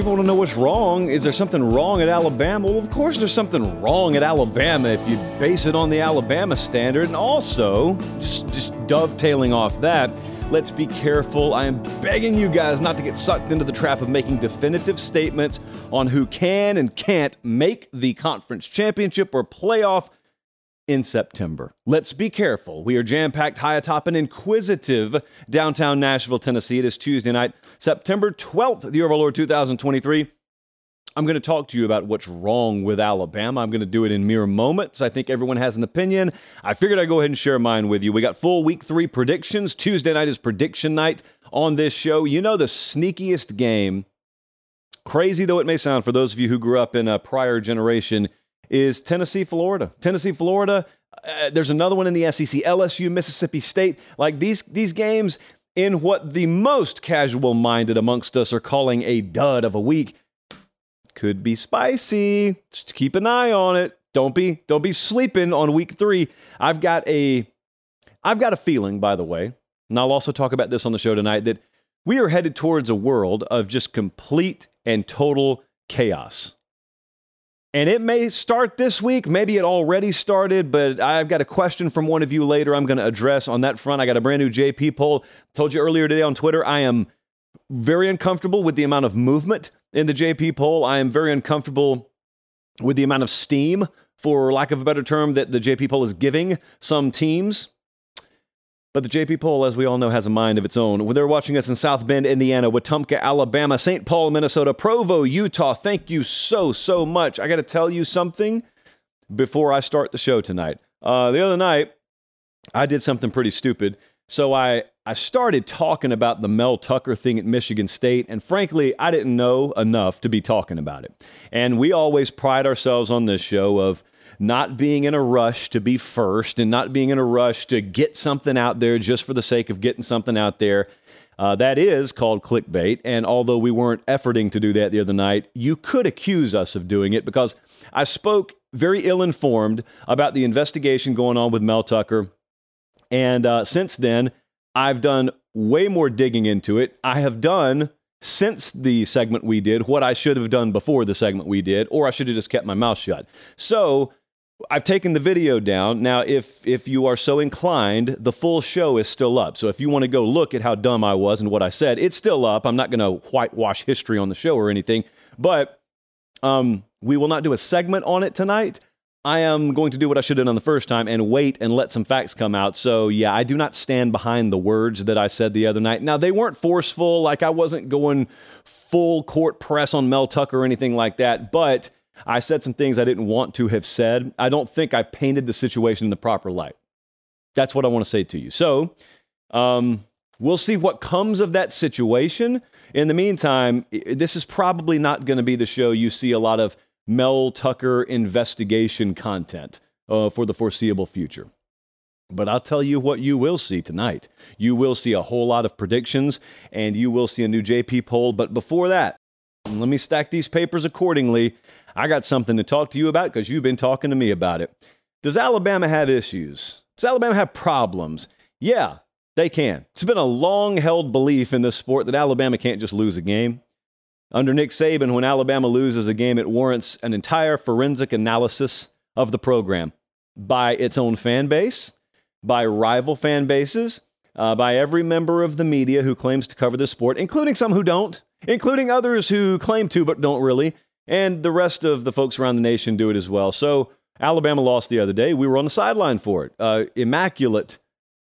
People want to know what's wrong. Is there something wrong at Alabama? Well, of course, there's something wrong at Alabama if you base it on the Alabama standard. And also, just, just dovetailing off that, let's be careful. I am begging you guys not to get sucked into the trap of making definitive statements on who can and can't make the conference championship or playoff in September. Let's be careful. We are jam packed high atop an inquisitive downtown Nashville, Tennessee. It is Tuesday night, September 12th, the year of our Lord 2023. I'm going to talk to you about what's wrong with Alabama. I'm going to do it in mere moments. I think everyone has an opinion. I figured I'd go ahead and share mine with you. We got full week three predictions. Tuesday night is prediction night on this show. You know, the sneakiest game, crazy though it may sound for those of you who grew up in a prior generation, is Tennessee, Florida. Tennessee, Florida. Uh, there's another one in the SEC, LSU, Mississippi State. Like these these games in what the most casual minded amongst us are calling a dud of a week could be spicy. Just keep an eye on it. Don't be don't be sleeping on week 3. I've got a I've got a feeling by the way, and I'll also talk about this on the show tonight that we are headed towards a world of just complete and total chaos. And it may start this week. Maybe it already started, but I've got a question from one of you later I'm going to address on that front. I got a brand new JP poll. Told you earlier today on Twitter, I am very uncomfortable with the amount of movement in the JP poll. I am very uncomfortable with the amount of steam, for lack of a better term, that the JP poll is giving some teams. But the JP poll, as we all know, has a mind of its own. They're watching us in South Bend, Indiana, Wetumpka, Alabama, St. Paul, Minnesota, Provo, Utah. Thank you so, so much. I got to tell you something before I start the show tonight. Uh, the other night, I did something pretty stupid. So I, I started talking about the Mel Tucker thing at Michigan State, and frankly, I didn't know enough to be talking about it. And we always pride ourselves on this show of not being in a rush to be first and not being in a rush to get something out there just for the sake of getting something out there. Uh, that is called clickbait. And although we weren't efforting to do that the other night, you could accuse us of doing it because I spoke very ill informed about the investigation going on with Mel Tucker. And uh, since then, I've done way more digging into it. I have done since the segment we did what I should have done before the segment we did, or I should have just kept my mouth shut. So I've taken the video down. Now, if if you are so inclined, the full show is still up. So if you want to go look at how dumb I was and what I said, it's still up. I'm not going to whitewash history on the show or anything, but um, we will not do a segment on it tonight. I am going to do what I should have done the first time and wait and let some facts come out. So, yeah, I do not stand behind the words that I said the other night. Now, they weren't forceful, like I wasn't going full court press on Mel Tucker or anything like that, but I said some things I didn't want to have said. I don't think I painted the situation in the proper light. That's what I want to say to you. So, um, we'll see what comes of that situation. In the meantime, this is probably not going to be the show you see a lot of Mel Tucker investigation content uh, for the foreseeable future. But I'll tell you what you will see tonight. You will see a whole lot of predictions and you will see a new JP poll. But before that, let me stack these papers accordingly I got something to talk to you about because you've been talking to me about it. Does Alabama have issues? Does Alabama have problems? Yeah, they can. It's been a long held belief in this sport that Alabama can't just lose a game. Under Nick Saban, when Alabama loses a game, it warrants an entire forensic analysis of the program by its own fan base, by rival fan bases, uh, by every member of the media who claims to cover the sport, including some who don't, including others who claim to but don't really, and the rest of the folks around the nation do it as well. So Alabama lost the other day. We were on the sideline for it. Uh, immaculate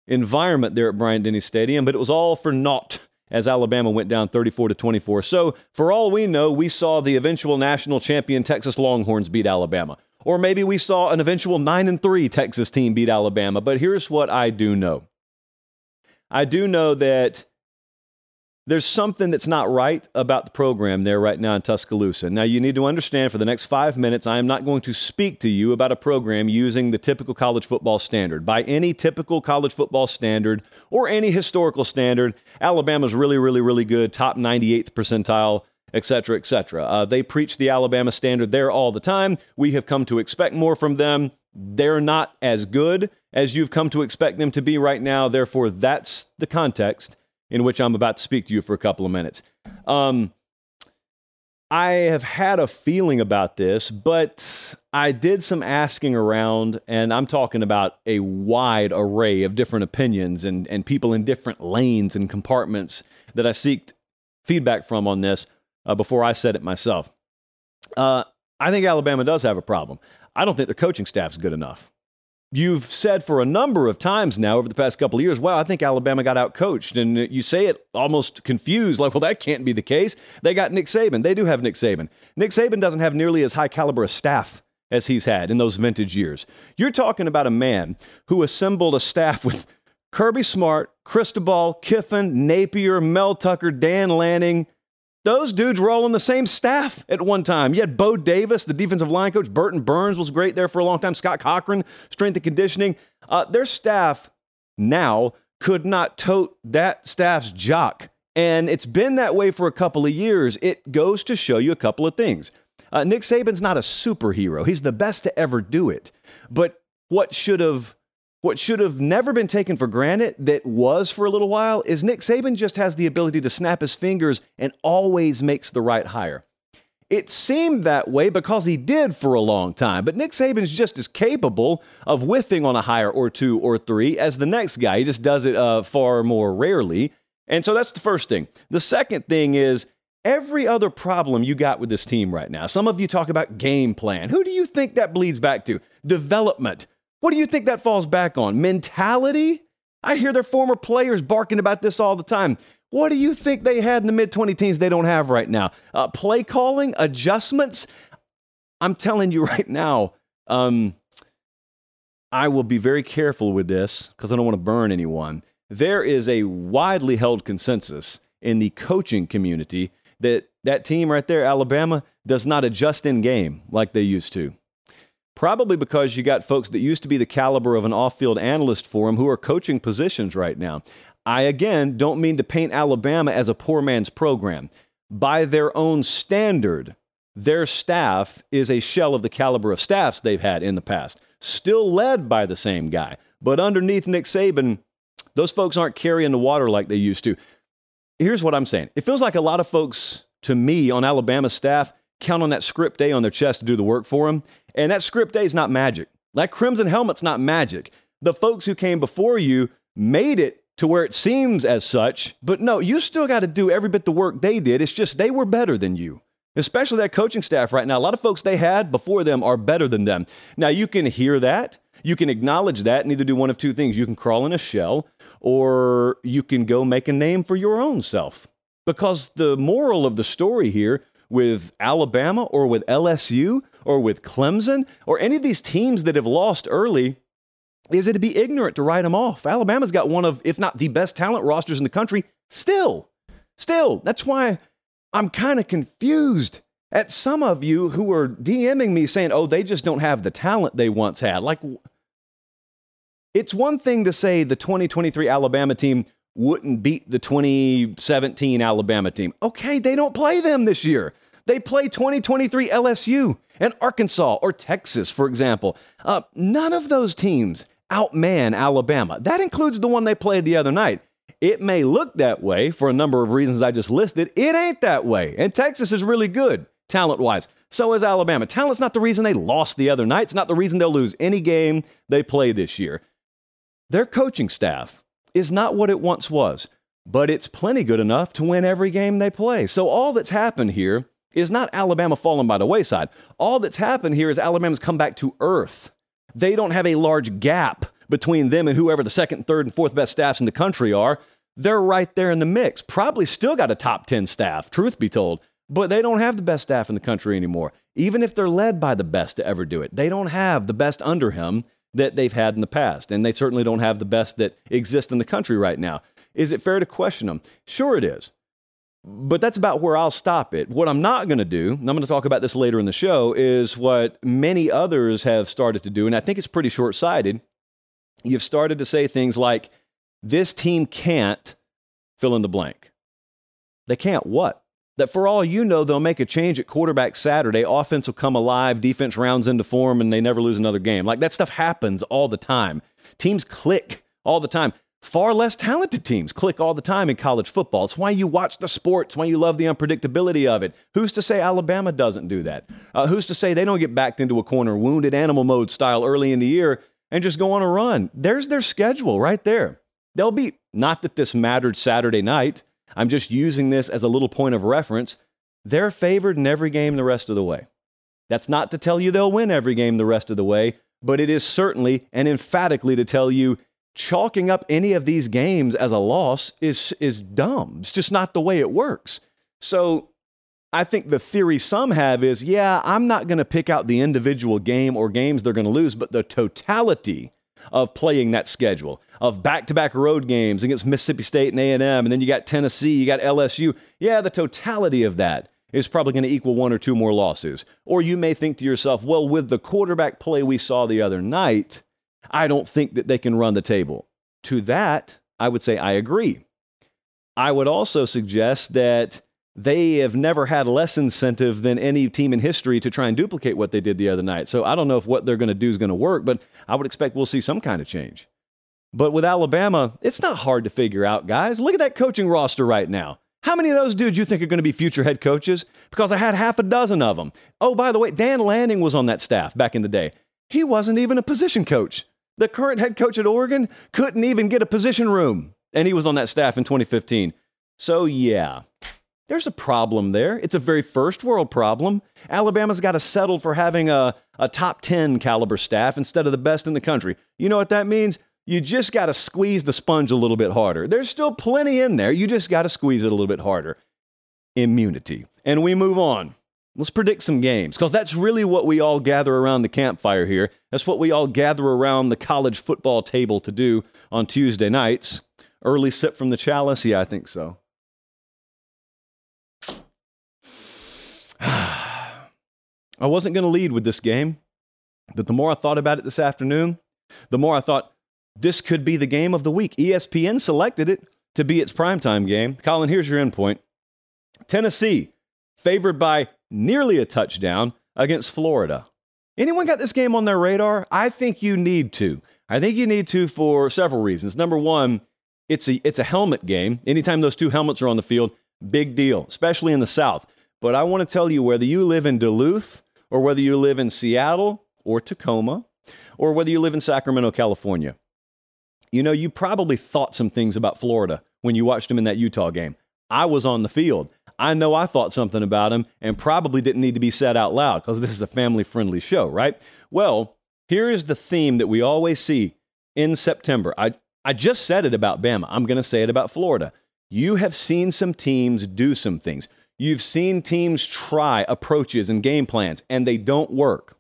environment there at Bryant Denny Stadium, but it was all for naught as Alabama went down 34 to 24. So for all we know, we saw the eventual national champion Texas Longhorns beat Alabama. Or maybe we saw an eventual 9 and 3 Texas team beat Alabama. But here's what I do know. I do know that there's something that's not right about the program there right now in Tuscaloosa. Now, you need to understand for the next five minutes, I am not going to speak to you about a program using the typical college football standard. By any typical college football standard or any historical standard, Alabama's really, really, really good, top 98th percentile, et cetera, et cetera. Uh, they preach the Alabama standard there all the time. We have come to expect more from them. They're not as good as you've come to expect them to be right now. Therefore, that's the context in which I'm about to speak to you for a couple of minutes. Um, I have had a feeling about this, but I did some asking around, and I'm talking about a wide array of different opinions and, and people in different lanes and compartments that I seeked feedback from on this uh, before I said it myself. Uh, I think Alabama does have a problem. I don't think their coaching staff's good enough. You've said for a number of times now over the past couple of years, wow, I think Alabama got out coached. And you say it almost confused, like, well, that can't be the case. They got Nick Saban. They do have Nick Saban. Nick Saban doesn't have nearly as high caliber a staff as he's had in those vintage years. You're talking about a man who assembled a staff with Kirby Smart, Cristobal, Kiffin, Napier, Mel Tucker, Dan Lanning, those dudes were all on the same staff at one time. You had Bo Davis, the defensive line coach. Burton Burns was great there for a long time. Scott Cochran, strength and conditioning. Uh, their staff now could not tote that staff's jock. And it's been that way for a couple of years. It goes to show you a couple of things. Uh, Nick Saban's not a superhero, he's the best to ever do it. But what should have what should have never been taken for granted, that was for a little while, is Nick Saban just has the ability to snap his fingers and always makes the right hire. It seemed that way because he did for a long time, but Nick Saban is just as capable of whiffing on a hire or two or three as the next guy. He just does it uh, far more rarely. And so that's the first thing. The second thing is every other problem you got with this team right now. Some of you talk about game plan. Who do you think that bleeds back to? Development. What do you think that falls back on? Mentality? I hear their former players barking about this all the time. What do you think they had in the mid 20 teens they don't have right now? Uh, play calling, adjustments. I'm telling you right now, um, I will be very careful with this because I don't want to burn anyone. There is a widely held consensus in the coaching community that that team right there, Alabama, does not adjust in game like they used to. Probably because you got folks that used to be the caliber of an off field analyst for him who are coaching positions right now. I, again, don't mean to paint Alabama as a poor man's program. By their own standard, their staff is a shell of the caliber of staffs they've had in the past, still led by the same guy. But underneath Nick Saban, those folks aren't carrying the water like they used to. Here's what I'm saying it feels like a lot of folks, to me, on Alabama staff, count on that script A on their chest to do the work for them. And that script A is not magic. That crimson helmet's not magic. The folks who came before you made it to where it seems as such, but no, you still got to do every bit the work they did. It's just they were better than you. Especially that coaching staff right now. A lot of folks they had before them are better than them. Now you can hear that, you can acknowledge that, and either do one of two things. You can crawl in a shell, or you can go make a name for your own self. Because the moral of the story here with Alabama or with LSU or with Clemson or any of these teams that have lost early is it to be ignorant to write them off. Alabama's got one of, if not the best talent rosters in the country, still. Still. That's why I'm kind of confused at some of you who are DMing me saying, oh, they just don't have the talent they once had. Like, it's one thing to say the 2023 Alabama team wouldn't beat the 2017 Alabama team. Okay, they don't play them this year. They play 2023 LSU and Arkansas or Texas, for example. Uh, none of those teams outman Alabama. That includes the one they played the other night. It may look that way for a number of reasons I just listed. It ain't that way. And Texas is really good talent wise. So is Alabama. Talent's not the reason they lost the other night. It's not the reason they'll lose any game they play this year. Their coaching staff is not what it once was, but it's plenty good enough to win every game they play. So all that's happened here is not Alabama falling by the wayside. All that's happened here is Alabama's come back to earth. They don't have a large gap between them and whoever the second, third, and fourth best staffs in the country are. They're right there in the mix. Probably still got a top 10 staff, truth be told, but they don't have the best staff in the country anymore. Even if they're led by the best to ever do it, they don't have the best under him that they've had in the past. And they certainly don't have the best that exist in the country right now. Is it fair to question them? Sure, it is. But that's about where I'll stop it. What I'm not going to do, and I'm going to talk about this later in the show, is what many others have started to do, and I think it's pretty short sighted. You've started to say things like, this team can't fill in the blank. They can't what? That for all you know, they'll make a change at quarterback Saturday. Offense will come alive, defense rounds into form, and they never lose another game. Like that stuff happens all the time. Teams click all the time. Far less talented teams click all the time in college football. It's why you watch the sports, why you love the unpredictability of it. Who's to say Alabama doesn't do that? Uh, who's to say they don't get backed into a corner, wounded animal mode style early in the year and just go on a run? There's their schedule right there. They'll be, not that this mattered Saturday night, I'm just using this as a little point of reference. They're favored in every game the rest of the way. That's not to tell you they'll win every game the rest of the way, but it is certainly and emphatically to tell you chalking up any of these games as a loss is is dumb. It's just not the way it works. So I think the theory some have is, yeah, I'm not going to pick out the individual game or games they're going to lose, but the totality of playing that schedule of back-to-back road games against Mississippi State and A&M and then you got Tennessee, you got LSU. Yeah, the totality of that is probably going to equal one or two more losses. Or you may think to yourself, well, with the quarterback play we saw the other night, I don't think that they can run the table. To that, I would say I agree. I would also suggest that they have never had less incentive than any team in history to try and duplicate what they did the other night. So I don't know if what they're going to do is going to work, but I would expect we'll see some kind of change. But with Alabama, it's not hard to figure out, guys. Look at that coaching roster right now. How many of those dudes you think are going to be future head coaches? Because I had half a dozen of them. Oh, by the way, Dan Lanning was on that staff back in the day. He wasn't even a position coach. The current head coach at Oregon couldn't even get a position room, and he was on that staff in 2015. So, yeah, there's a problem there. It's a very first world problem. Alabama's got to settle for having a, a top 10 caliber staff instead of the best in the country. You know what that means? You just got to squeeze the sponge a little bit harder. There's still plenty in there. You just got to squeeze it a little bit harder. Immunity. And we move on. Let's predict some games because that's really what we all gather around the campfire here. That's what we all gather around the college football table to do on Tuesday nights. Early sip from the chalice? Yeah, I think so. I wasn't going to lead with this game, but the more I thought about it this afternoon, the more I thought, this could be the game of the week. ESPN selected it to be its primetime game. Colin, here's your endpoint Tennessee, favored by nearly a touchdown against Florida. Anyone got this game on their radar? I think you need to. I think you need to for several reasons. Number one, it's a, it's a helmet game. Anytime those two helmets are on the field, big deal, especially in the South. But I want to tell you whether you live in Duluth or whether you live in Seattle or Tacoma or whether you live in Sacramento, California, you know, you probably thought some things about Florida when you watched them in that Utah game. I was on the field. I know I thought something about him and probably didn't need to be said out loud because this is a family friendly show, right? Well, here is the theme that we always see in September. I, I just said it about Bama. I'm going to say it about Florida. You have seen some teams do some things. You've seen teams try approaches and game plans, and they don't work.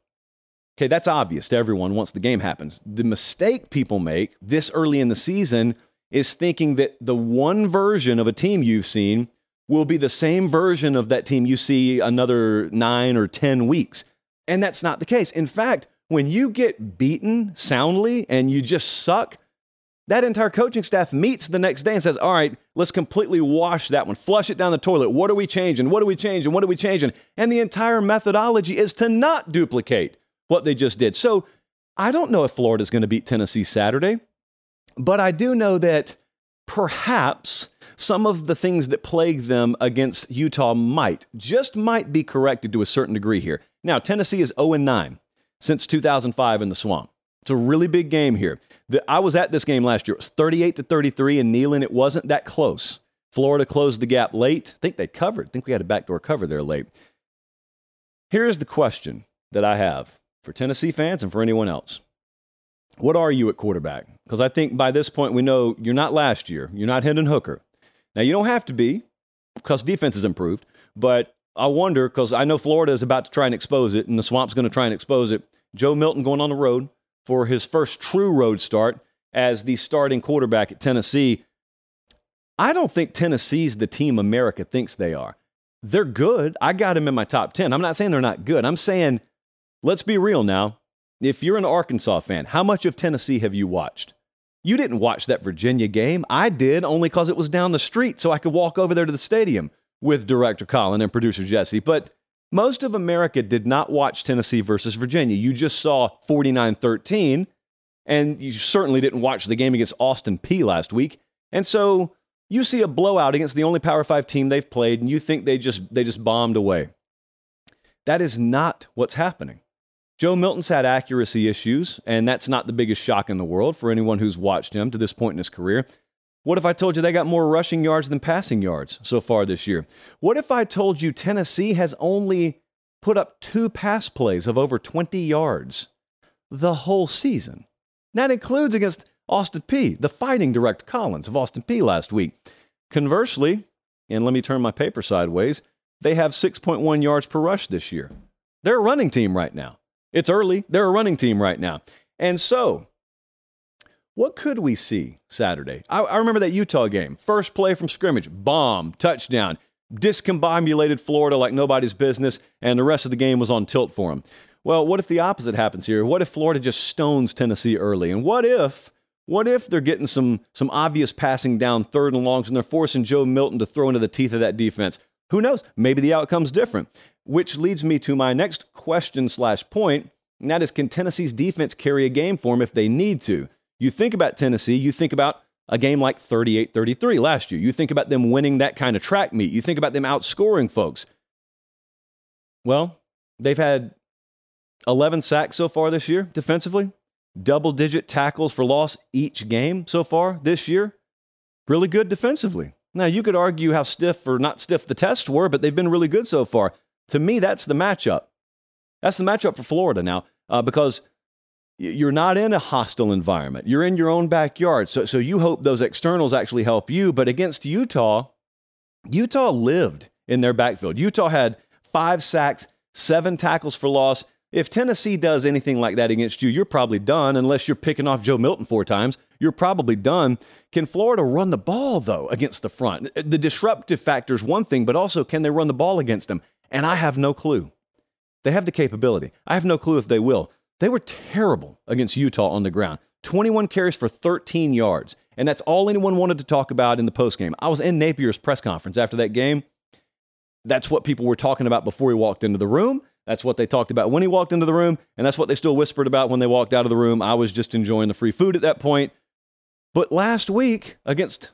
Okay, that's obvious to everyone once the game happens. The mistake people make this early in the season is thinking that the one version of a team you've seen will be the same version of that team you see another nine or 10 weeks. And that's not the case. In fact, when you get beaten soundly and you just suck, that entire coaching staff meets the next day and says, All right, let's completely wash that one, flush it down the toilet. What are we changing? What are we changing? What are we changing? And the entire methodology is to not duplicate what they just did. So I don't know if Florida's going to beat Tennessee Saturday, but I do know that perhaps some of the things that plague them against Utah might, just might be corrected to a certain degree here. Now, Tennessee is 0 9 since 2005 in the swamp. It's a really big game here. The, I was at this game last year. It was 38 to 33 in Neyland. It wasn't that close. Florida closed the gap late. I think they covered. I think we had a backdoor cover there late. Here's the question that I have for Tennessee fans and for anyone else. What are you at quarterback? Because I think by this point we know you're not last year. You're not Hendon Hooker. Now, you don't have to be because defense has improved, but I wonder because I know Florida is about to try and expose it, and the swamp's going to try and expose it. Joe Milton going on the road for his first true road start as the starting quarterback at Tennessee. I don't think Tennessee's the team America thinks they are. They're good. I got them in my top 10. I'm not saying they're not good. I'm saying Let's be real now. If you're an Arkansas fan, how much of Tennessee have you watched? You didn't watch that Virginia game. I did only because it was down the street so I could walk over there to the stadium with director Colin and producer Jesse. But most of America did not watch Tennessee versus Virginia. You just saw 49 13, And you certainly didn't watch the game against Austin Peay last week. And so you see a blowout against the only Power 5 team they've played and you think they just they just bombed away. That is not what's happening. Joe Milton's had accuracy issues, and that's not the biggest shock in the world for anyone who's watched him to this point in his career. What if I told you they got more rushing yards than passing yards so far this year? What if I told you Tennessee has only put up two pass plays of over 20 yards the whole season? That includes against Austin Peay, the fighting direct Collins of Austin Peay last week. Conversely, and let me turn my paper sideways, they have 6.1 yards per rush this year. They're a running team right now. It's early. They're a running team right now. And so, what could we see Saturday? I, I, remember that Utah game. First play from scrimmage, bomb, touchdown, discombobulated Florida like nobody's business, and the rest of the game was on tilt for them. Well, what if the opposite happens here? What if Florida just stones Tennessee early? And what if what if they're getting some some obvious passing down third and longs and they're forcing Joe Milton to throw into the teeth of that defense? Who knows? Maybe the outcome's different. Which leads me to my next question slash point, and that is can Tennessee's defense carry a game for them if they need to? You think about Tennessee, you think about a game like 38 33 last year. You think about them winning that kind of track meet. You think about them outscoring folks. Well, they've had 11 sacks so far this year defensively double digit tackles for loss each game so far this year. Really good defensively. Now, you could argue how stiff or not stiff the tests were, but they've been really good so far. To me, that's the matchup. That's the matchup for Florida now uh, because you're not in a hostile environment. You're in your own backyard. So, so you hope those externals actually help you. But against Utah, Utah lived in their backfield. Utah had five sacks, seven tackles for loss, if Tennessee does anything like that against you, you're probably done unless you're picking off Joe Milton four times. You're probably done. Can Florida run the ball, though, against the front? Uh, the disruptive factor is one thing, but also can they run the ball against them? And I have no clue. They have the capability. I have no clue if they will. They were terrible against Utah on the ground 21 carries for 13 yards. And that's all anyone wanted to talk about in the postgame. I was in Napier's press conference after that game. That's what people were talking about before he walked into the room. That's what they talked about when he walked into the room, and that's what they still whispered about when they walked out of the room. I was just enjoying the free food at that point. But last week against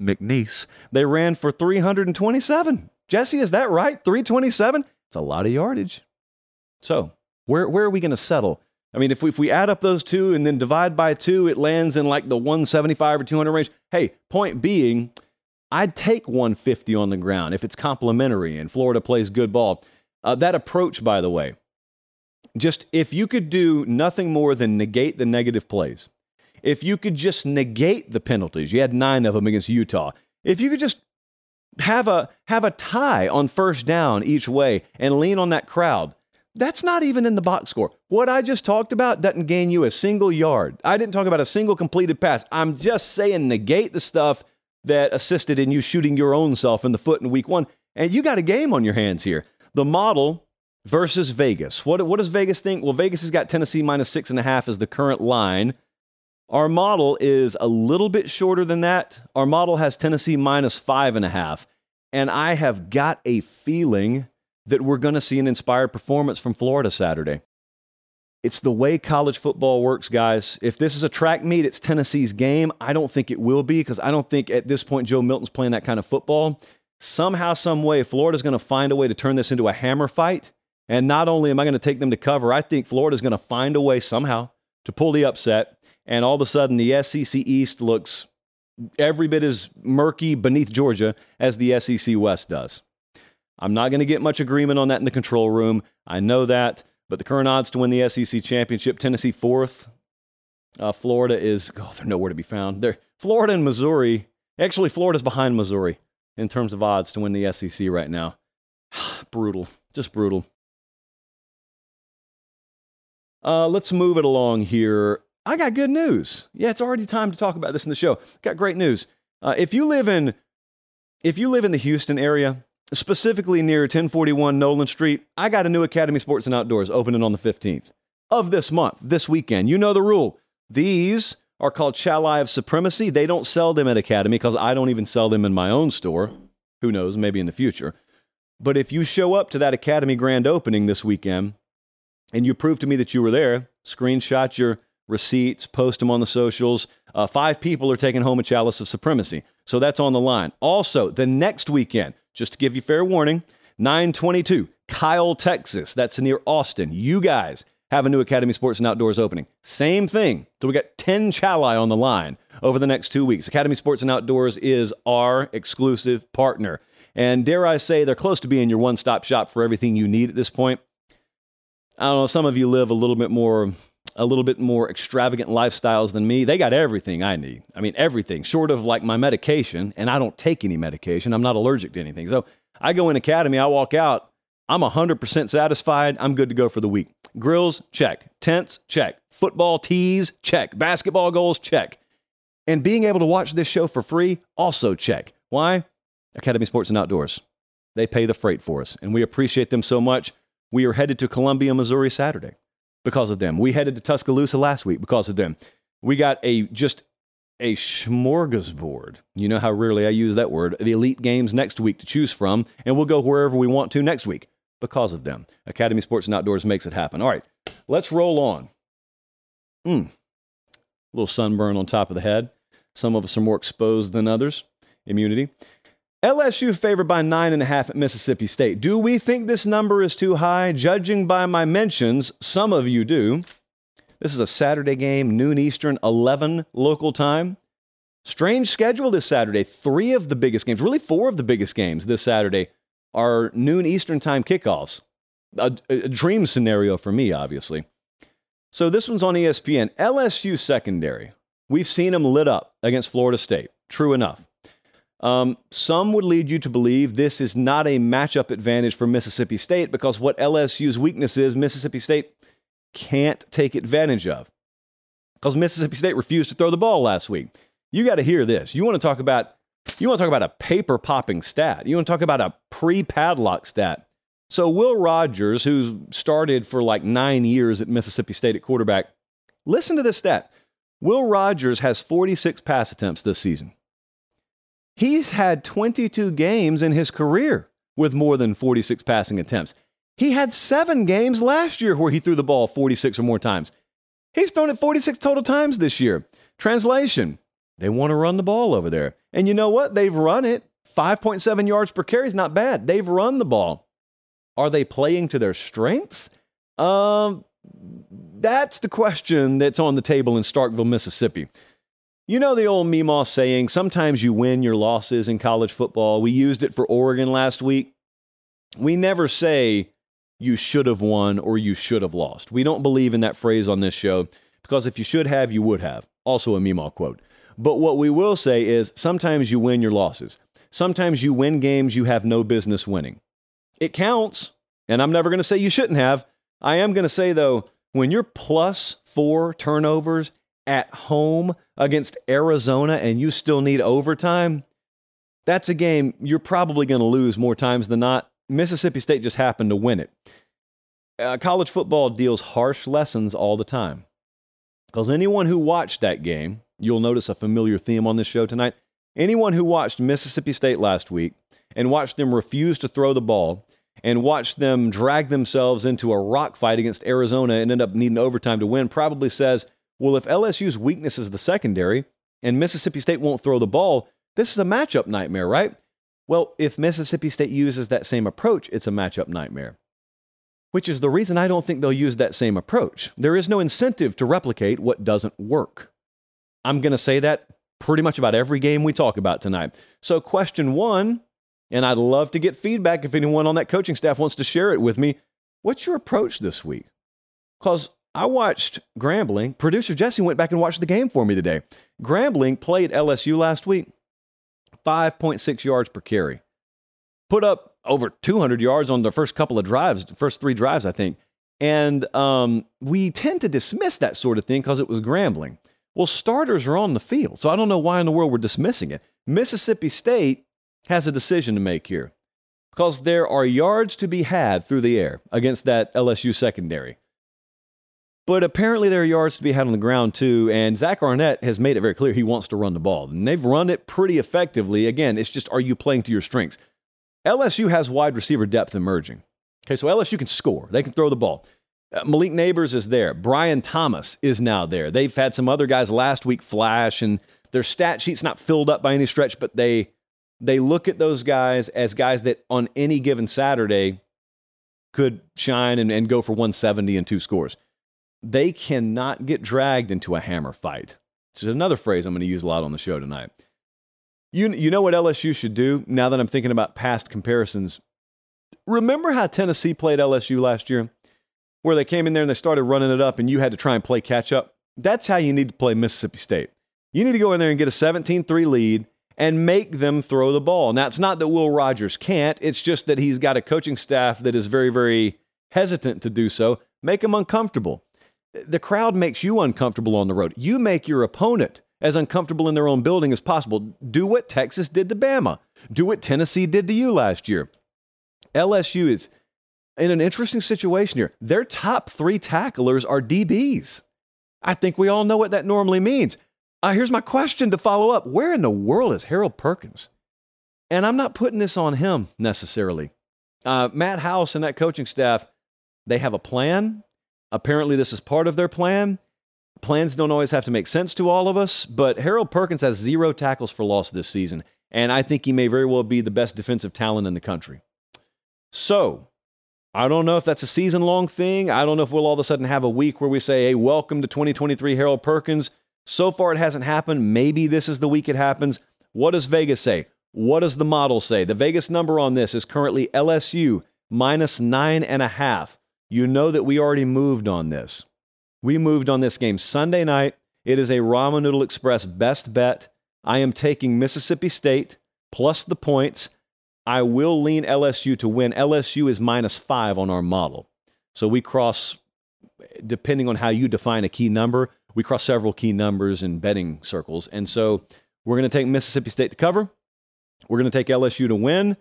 McNeese, they ran for 327. Jesse, is that right? 327? It's a lot of yardage. So, where, where are we going to settle? I mean, if we, if we add up those two and then divide by two, it lands in like the 175 or 200 range. Hey, point being, I'd take 150 on the ground if it's complimentary and Florida plays good ball. Uh, that approach, by the way, just if you could do nothing more than negate the negative plays, if you could just negate the penalties, you had nine of them against Utah. If you could just have a have a tie on first down each way and lean on that crowd, that's not even in the box score. What I just talked about doesn't gain you a single yard. I didn't talk about a single completed pass. I'm just saying negate the stuff that assisted in you shooting your own self in the foot in week one. And you got a game on your hands here. The model versus Vegas. What, what does Vegas think? Well, Vegas has got Tennessee minus six and a half as the current line. Our model is a little bit shorter than that. Our model has Tennessee minus five and a half. And I have got a feeling that we're going to see an inspired performance from Florida Saturday. It's the way college football works, guys. If this is a track meet, it's Tennessee's game. I don't think it will be because I don't think at this point Joe Milton's playing that kind of football somehow, some way, Florida's going to find a way to turn this into a hammer fight. And not only am I going to take them to cover, I think Florida's going to find a way somehow to pull the upset. And all of a sudden, the SEC East looks every bit as murky beneath Georgia as the SEC West does. I'm not going to get much agreement on that in the control room. I know that. But the current odds to win the SEC championship, Tennessee fourth. Uh, Florida is, oh, they're nowhere to be found. They're Florida and Missouri. Actually, Florida's behind Missouri in terms of odds to win the SEC right now. brutal, just brutal. Uh, let's move it along here. I got good news. Yeah, it's already time to talk about this in the show. Got great news. Uh, if you live in if you live in the Houston area, specifically near 1041 Nolan Street, I got a new Academy Sports and Outdoors opening on the 15th of this month, this weekend. You know the rule. These are called Chalai of Supremacy. They don't sell them at Academy because I don't even sell them in my own store. Who knows, maybe in the future. But if you show up to that Academy grand opening this weekend and you prove to me that you were there, screenshot your receipts, post them on the socials. Uh, five people are taking home a chalice of supremacy. So that's on the line. Also, the next weekend, just to give you fair warning, 922, Kyle, Texas. That's near Austin. You guys have a new Academy Sports and Outdoors opening. Same thing. So we got 10 chali on the line over the next two weeks. Academy Sports and Outdoors is our exclusive partner. And dare I say, they're close to being your one stop shop for everything you need at this point. I don't know, some of you live a little bit more a little bit more extravagant lifestyles than me. They got everything I need. I mean, everything, short of like my medication, and I don't take any medication. I'm not allergic to anything. So I go in academy, I walk out, I'm 100% satisfied. I'm good to go for the week. Grills, check. Tents, check. Football tees, check. Basketball goals, check. And being able to watch this show for free, also check. Why? Academy Sports and Outdoors. They pay the freight for us, and we appreciate them so much. We are headed to Columbia, Missouri Saturday because of them. We headed to Tuscaloosa last week because of them. We got a just a smorgasbord. You know how rarely I use that word. The elite games next week to choose from, and we'll go wherever we want to next week because of them. Academy Sports and Outdoors makes it happen. All right, let's roll on. Mm. A little sunburn on top of the head. Some of us are more exposed than others. Immunity. LSU favored by nine and a half at Mississippi State. Do we think this number is too high? Judging by my mentions, some of you do. This is a Saturday game, noon Eastern, 11 local time. Strange schedule this Saturday. Three of the biggest games, really four of the biggest games this Saturday, are noon Eastern time kickoffs. A, a dream scenario for me, obviously. So this one's on ESPN. LSU secondary. We've seen them lit up against Florida State. True enough. Um, some would lead you to believe this is not a matchup advantage for Mississippi State because what LSU's weakness is, Mississippi State can't take advantage of. Because Mississippi State refused to throw the ball last week. You got to hear this. You want to talk about you want to talk about a paper popping stat. You want to talk about a pre padlock stat. So Will Rogers, who started for like nine years at Mississippi State at quarterback, listen to this stat. Will Rogers has 46 pass attempts this season. He's had 22 games in his career with more than 46 passing attempts. He had seven games last year where he threw the ball 46 or more times. He's thrown it 46 total times this year. Translation they want to run the ball over there. And you know what? They've run it. 5.7 yards per carry is not bad. They've run the ball. Are they playing to their strengths? Um, that's the question that's on the table in Starkville, Mississippi. You know the old Meemaw saying, sometimes you win your losses in college football. We used it for Oregon last week. We never say you should have won or you should have lost. We don't believe in that phrase on this show because if you should have, you would have. Also a Meemaw quote. But what we will say is sometimes you win your losses. Sometimes you win games you have no business winning. It counts, and I'm never going to say you shouldn't have. I am going to say, though, when you're plus four turnovers at home against Arizona and you still need overtime, that's a game you're probably going to lose more times than not. Mississippi State just happened to win it. Uh, college football deals harsh lessons all the time. Because anyone who watched that game, you'll notice a familiar theme on this show tonight. Anyone who watched Mississippi State last week and watched them refuse to throw the ball and watched them drag themselves into a rock fight against Arizona and end up needing overtime to win probably says, well, if LSU's weakness is the secondary and Mississippi State won't throw the ball, this is a matchup nightmare, right? Well, if Mississippi State uses that same approach, it's a matchup nightmare. Which is the reason I don't think they'll use that same approach. There is no incentive to replicate what doesn't work. I'm going to say that pretty much about every game we talk about tonight. So, question one, and I'd love to get feedback if anyone on that coaching staff wants to share it with me. What's your approach this week? Because I watched Grambling. Producer Jesse went back and watched the game for me today. Grambling played LSU last week, 5.6 yards per carry. Put up over 200 yards on the first couple of drives, first three drives, I think. And um, we tend to dismiss that sort of thing because it was Grambling. Well, starters are on the field, so I don't know why in the world we're dismissing it. Mississippi State has a decision to make here because there are yards to be had through the air against that LSU secondary. But apparently there are yards to be had on the ground too, and Zach Arnett has made it very clear he wants to run the ball. And they've run it pretty effectively. Again, it's just are you playing to your strengths? LSU has wide receiver depth emerging. Okay, so LSU can score. They can throw the ball. Uh, Malik Nabers is there. Brian Thomas is now there. They've had some other guys last week flash, and their stat sheet's not filled up by any stretch, but they they look at those guys as guys that on any given Saturday could shine and, and go for 170 and two scores. They cannot get dragged into a hammer fight. It's another phrase I'm going to use a lot on the show tonight. You, you know what LSU should do now that I'm thinking about past comparisons? Remember how Tennessee played LSU last year? Where they came in there and they started running it up and you had to try and play catch up? That's how you need to play Mississippi State. You need to go in there and get a 17 3 lead and make them throw the ball. Now, it's not that Will Rogers can't, it's just that he's got a coaching staff that is very, very hesitant to do so. Make them uncomfortable. The crowd makes you uncomfortable on the road. You make your opponent as uncomfortable in their own building as possible. Do what Texas did to Bama, do what Tennessee did to you last year. LSU is in an interesting situation here. Their top three tacklers are DBs. I think we all know what that normally means. Uh, here's my question to follow up Where in the world is Harold Perkins? And I'm not putting this on him necessarily. Uh, Matt House and that coaching staff, they have a plan. Apparently, this is part of their plan. Plans don't always have to make sense to all of us, but Harold Perkins has zero tackles for loss this season, and I think he may very well be the best defensive talent in the country. So, I don't know if that's a season long thing. I don't know if we'll all of a sudden have a week where we say, hey, welcome to 2023 Harold Perkins. So far, it hasn't happened. Maybe this is the week it happens. What does Vegas say? What does the model say? The Vegas number on this is currently LSU minus nine and a half. You know that we already moved on this. We moved on this game Sunday night. It is a Ramen Noodle Express best bet. I am taking Mississippi State plus the points. I will lean LSU to win. LSU is minus five on our model. So we cross, depending on how you define a key number, we cross several key numbers in betting circles. And so we're going to take Mississippi State to cover. We're going to take LSU to win.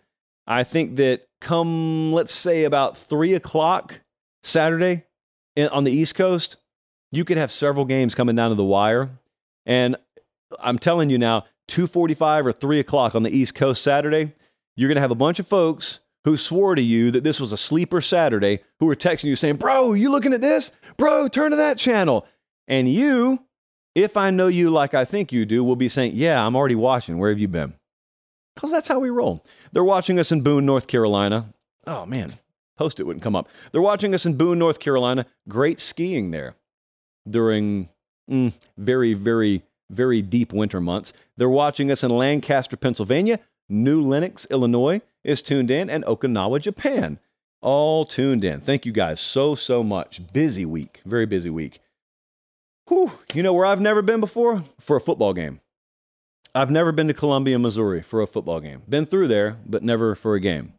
I think that come, let's say, about three o'clock Saturday on the East Coast, you could have several games coming down to the wire. And I'm telling you now, 2:45 or 3 o'clock on the East Coast Saturday, you're going to have a bunch of folks who swore to you that this was a sleeper Saturday who were texting you saying, Bro, you looking at this? Bro, turn to that channel. And you, if I know you like I think you do, will be saying, Yeah, I'm already watching. Where have you been? Because that's how we roll. They're watching us in Boone, North Carolina. Oh, man, post it wouldn't come up. They're watching us in Boone, North Carolina. Great skiing there during mm, very, very, very deep winter months. They're watching us in Lancaster, Pennsylvania. New Lenox, Illinois is tuned in, and Okinawa, Japan. All tuned in. Thank you guys so, so much. Busy week, very busy week. Whew, you know where I've never been before? For a football game. I've never been to Columbia, Missouri for a football game. Been through there, but never for a game.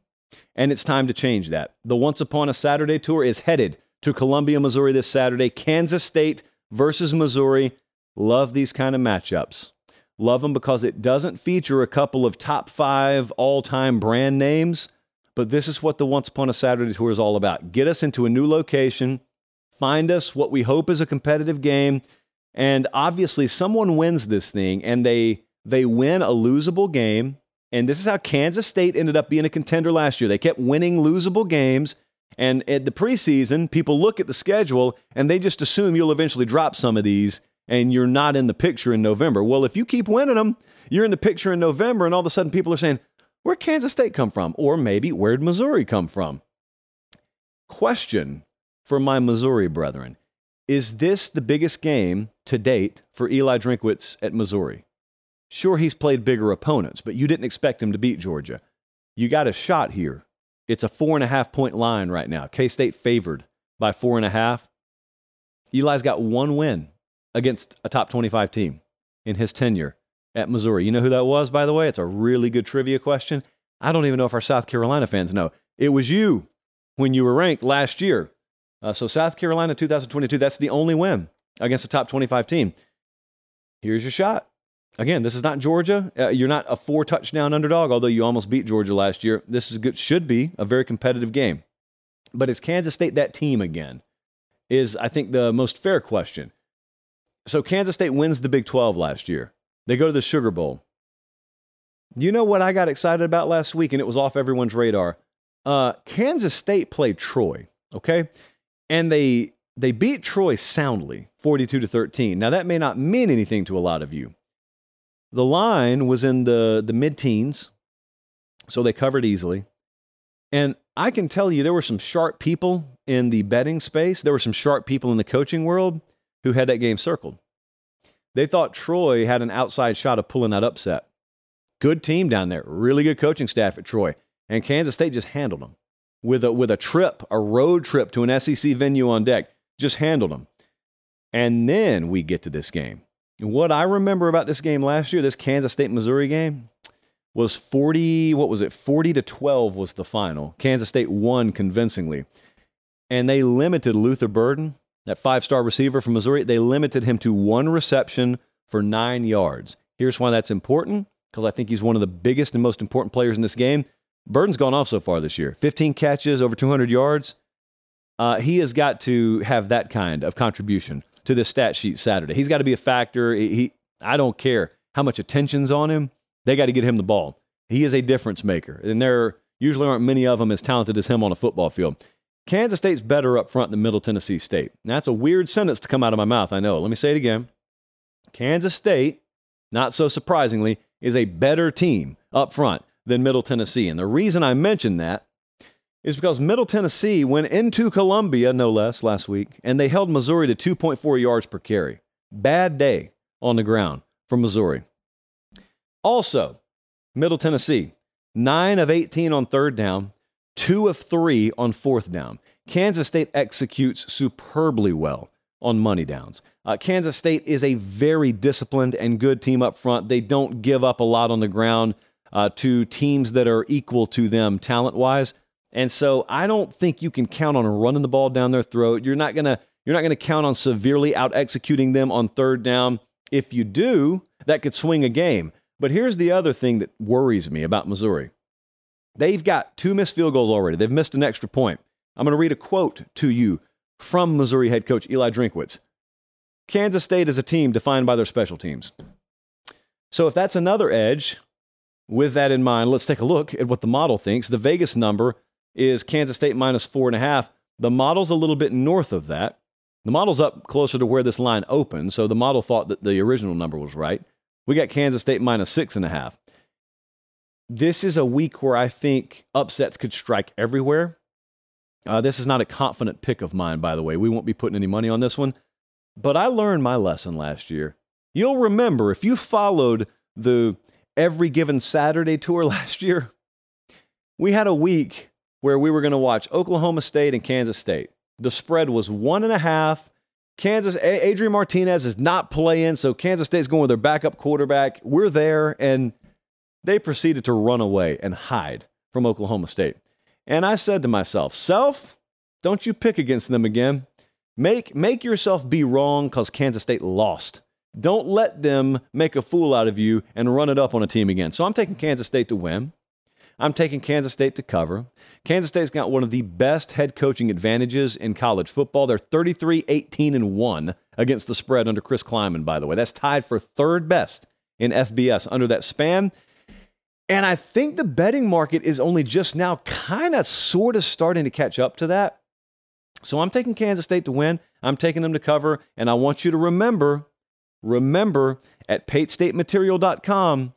And it's time to change that. The Once Upon a Saturday tour is headed to Columbia, Missouri this Saturday. Kansas State versus Missouri. Love these kind of matchups. Love them because it doesn't feature a couple of top five all time brand names, but this is what the Once Upon a Saturday tour is all about. Get us into a new location, find us what we hope is a competitive game, and obviously someone wins this thing and they they win a losable game. And this is how Kansas State ended up being a contender last year. They kept winning losable games. And at the preseason, people look at the schedule and they just assume you'll eventually drop some of these and you're not in the picture in November. Well, if you keep winning them, you're in the picture in November, and all of a sudden people are saying, Where'd Kansas State come from? Or maybe, where'd Missouri come from? Question for my Missouri brethren Is this the biggest game to date for Eli Drinkwitz at Missouri? Sure, he's played bigger opponents, but you didn't expect him to beat Georgia. You got a shot here. It's a four and a half point line right now. K State favored by four and a half. Eli's got one win against a top 25 team in his tenure at Missouri. You know who that was, by the way? It's a really good trivia question. I don't even know if our South Carolina fans know. It was you when you were ranked last year. Uh, so, South Carolina 2022, that's the only win against a top 25 team. Here's your shot. Again, this is not Georgia. Uh, you're not a four touchdown underdog, although you almost beat Georgia last year. This is good, should be a very competitive game. But is Kansas State that team again? Is, I think, the most fair question. So Kansas State wins the Big 12 last year. They go to the Sugar Bowl. You know what I got excited about last week, and it was off everyone's radar? Uh, Kansas State played Troy, okay? and they they beat Troy soundly, 42 to 13. Now that may not mean anything to a lot of you. The line was in the the mid-teens, so they covered easily. And I can tell you there were some sharp people in the betting space. There were some sharp people in the coaching world who had that game circled. They thought Troy had an outside shot of pulling that upset. Good team down there, really good coaching staff at Troy. And Kansas State just handled them with a, with a trip, a road trip to an SEC venue on deck. Just handled them. And then we get to this game. what I remember about this game last year, this Kansas State Missouri game, was 40, what was it? 40 to 12 was the final. Kansas State won convincingly. And they limited Luther Burden, that five star receiver from Missouri, they limited him to one reception for nine yards. Here's why that's important because I think he's one of the biggest and most important players in this game. Burden's gone off so far this year 15 catches, over 200 yards. Uh, he has got to have that kind of contribution to this stat sheet Saturday. He's got to be a factor. He, he, I don't care how much attention's on him. They got to get him the ball. He is a difference maker, and there usually aren't many of them as talented as him on a football field. Kansas State's better up front than Middle Tennessee State. Now, that's a weird sentence to come out of my mouth, I know. Let me say it again. Kansas State, not so surprisingly, is a better team up front than Middle Tennessee. And the reason I mention that is because Middle Tennessee went into Columbia, no less, last week, and they held Missouri to 2.4 yards per carry. Bad day on the ground for Missouri. Also, Middle Tennessee, 9 of 18 on third down, 2 of 3 on fourth down. Kansas State executes superbly well on money downs. Uh, Kansas State is a very disciplined and good team up front. They don't give up a lot on the ground uh, to teams that are equal to them talent wise. And so I don't think you can count on running the ball down their throat. You're not gonna you're not gonna count on severely out executing them on third down. If you do, that could swing a game. But here's the other thing that worries me about Missouri. They've got two missed field goals already. They've missed an extra point. I'm going to read a quote to you from Missouri head coach Eli Drinkwitz. Kansas State is a team defined by their special teams. So if that's another edge, with that in mind, let's take a look at what the model thinks. The Vegas number is Kansas State minus four and a half. The model's a little bit north of that. The model's up closer to where this line opened, so the model thought that the original number was right. We got Kansas State minus six and a half. This is a week where I think upsets could strike everywhere. Uh, this is not a confident pick of mine, by the way. We won't be putting any money on this one. But I learned my lesson last year. You'll remember if you followed the every given Saturday tour last year, we had a week where we were going to watch Oklahoma State and Kansas State. The spread was one and a half. Kansas, Adrian Martinez is not playing, so Kansas State's going with their backup quarterback. We're there, and they proceeded to run away and hide from Oklahoma State. And I said to myself, Self, don't you pick against them again. Make, make yourself be wrong because Kansas State lost. Don't let them make a fool out of you and run it up on a team again. So I'm taking Kansas State to win. I'm taking Kansas State to cover. Kansas State's got one of the best head coaching advantages in college football. They're 33 18 and 1 against the spread under Chris Klieman, by the way. That's tied for third best in FBS under that span. And I think the betting market is only just now kind of sort of starting to catch up to that. So I'm taking Kansas State to win. I'm taking them to cover. And I want you to remember, remember at PateStateMaterial.com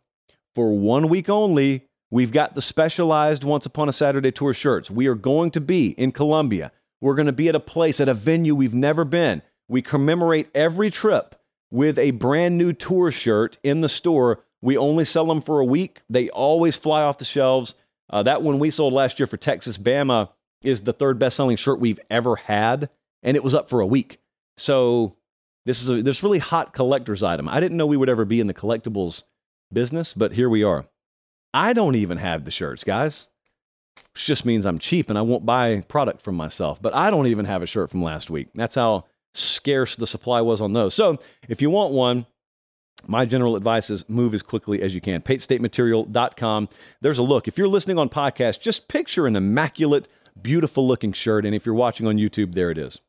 for one week only, we've got the specialized Once Upon a Saturday Tour shirts. We are going to be in Columbia. We're going to be at a place, at a venue we've never been. We commemorate every trip with a brand new tour shirt in the store we only sell them for a week. They always fly off the shelves. Uh, that one we sold last year for Texas Bama is the third best selling shirt we've ever had, and it was up for a week. So this is a this really hot collector's item. I didn't know we would ever be in the collectibles business, but here we are. I don't even have the shirts, guys. Which just means I'm cheap and I won't buy product from myself. But I don't even have a shirt from last week. That's how scarce the supply was on those. So if you want one, my general advice is move as quickly as you can. PateStateMaterial.com. There's a look. If you're listening on podcast, just picture an immaculate, beautiful looking shirt. And if you're watching on YouTube, there it is.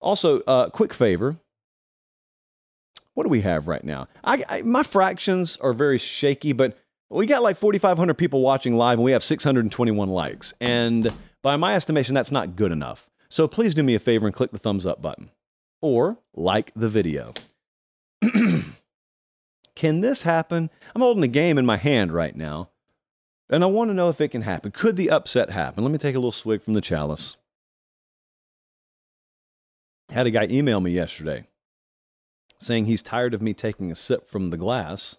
Also, uh, quick favor. What do we have right now? I, I, my fractions are very shaky, but we got like 4,500 people watching live and we have 621 likes. And By my estimation, that's not good enough. So please do me a favor and click the thumbs up button or like the video. can this happen? I'm holding the game in my hand right now, and I want to know if it can happen. Could the upset happen? Let me take a little swig from the chalice. I had a guy email me yesterday saying he's tired of me taking a sip from the glass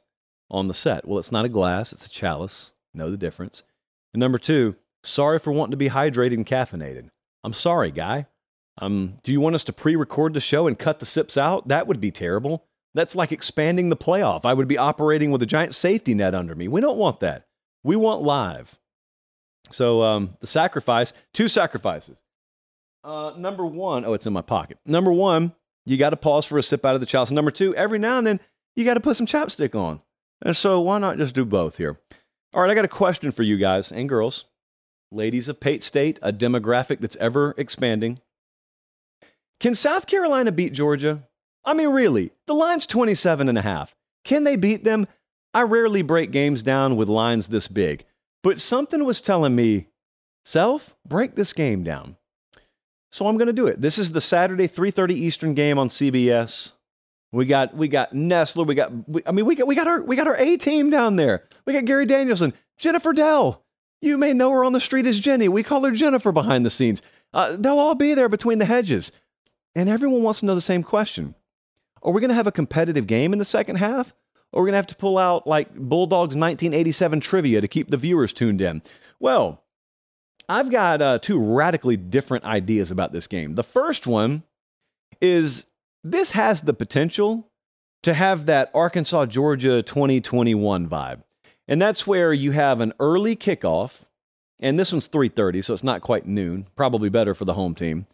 on the set. Well, it's not a glass, it's a chalice. Know the difference. And number two, sorry for wanting to be hydrated and caffeinated. I'm sorry, guy. Um, do you want us to pre record the show and cut the sips out? That would be terrible. That's like expanding the playoff. I would be operating with a giant safety net under me. We don't want that. We want live. So um, the sacrifice, two sacrifices. Uh, number one, oh, it's in my pocket. Number one, you got to pause for a sip out of the chalice. Number two, every now and then, you got to put some chapstick on. And so why not just do both here? All right, I got a question for you guys and girls, ladies of Pate State, a demographic that's ever expanding. Can South Carolina beat Georgia? I mean, really, the line's 27 and a half. Can they beat them? I rarely break games down with lines this big, but something was telling me, self, break this game down. So I'm going to do it. This is the Saturday 3:30 Eastern game on CBS. We got we got Nessler. We got we, I mean we got we got our we got our A team down there. We got Gary Danielson, Jennifer Dell. You may know her on the street as Jenny. We call her Jennifer behind the scenes. Uh, they'll all be there between the hedges, and everyone wants to know the same question: Are we going to have a competitive game in the second half, or are we going to have to pull out like Bulldogs 1987 trivia to keep the viewers tuned in? Well, I've got uh, two radically different ideas about this game. The first one is this has the potential to have that Arkansas Georgia 2021 vibe. And that's where you have an early kickoff, and this one's 3:30, so it's not quite noon, probably better for the home team.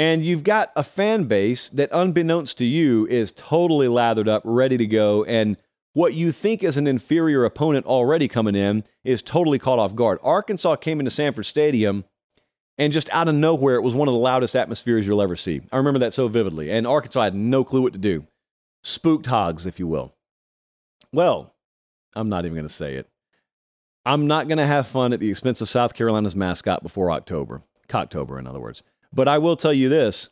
And you've got a fan base that unbeknownst to you is totally lathered up, ready to go and what you think is an inferior opponent already coming in is totally caught off guard. Arkansas came into Sanford Stadium and just out of nowhere, it was one of the loudest atmospheres you'll ever see. I remember that so vividly. And Arkansas had no clue what to do. Spooked hogs, if you will. Well, I'm not even going to say it. I'm not going to have fun at the expense of South Carolina's mascot before October. Cocktober, in other words. But I will tell you this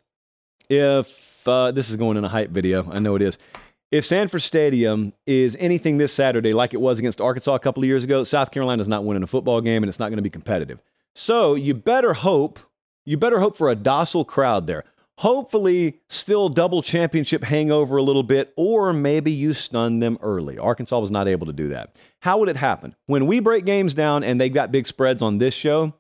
if uh, this is going in a hype video, I know it is. If Sanford Stadium is anything this Saturday like it was against Arkansas a couple of years ago, South Carolina is not winning a football game and it's not going to be competitive. So you better hope, you better hope for a docile crowd there. Hopefully, still double championship hangover a little bit, or maybe you stun them early. Arkansas was not able to do that. How would it happen? When we break games down and they've got big spreads on this show,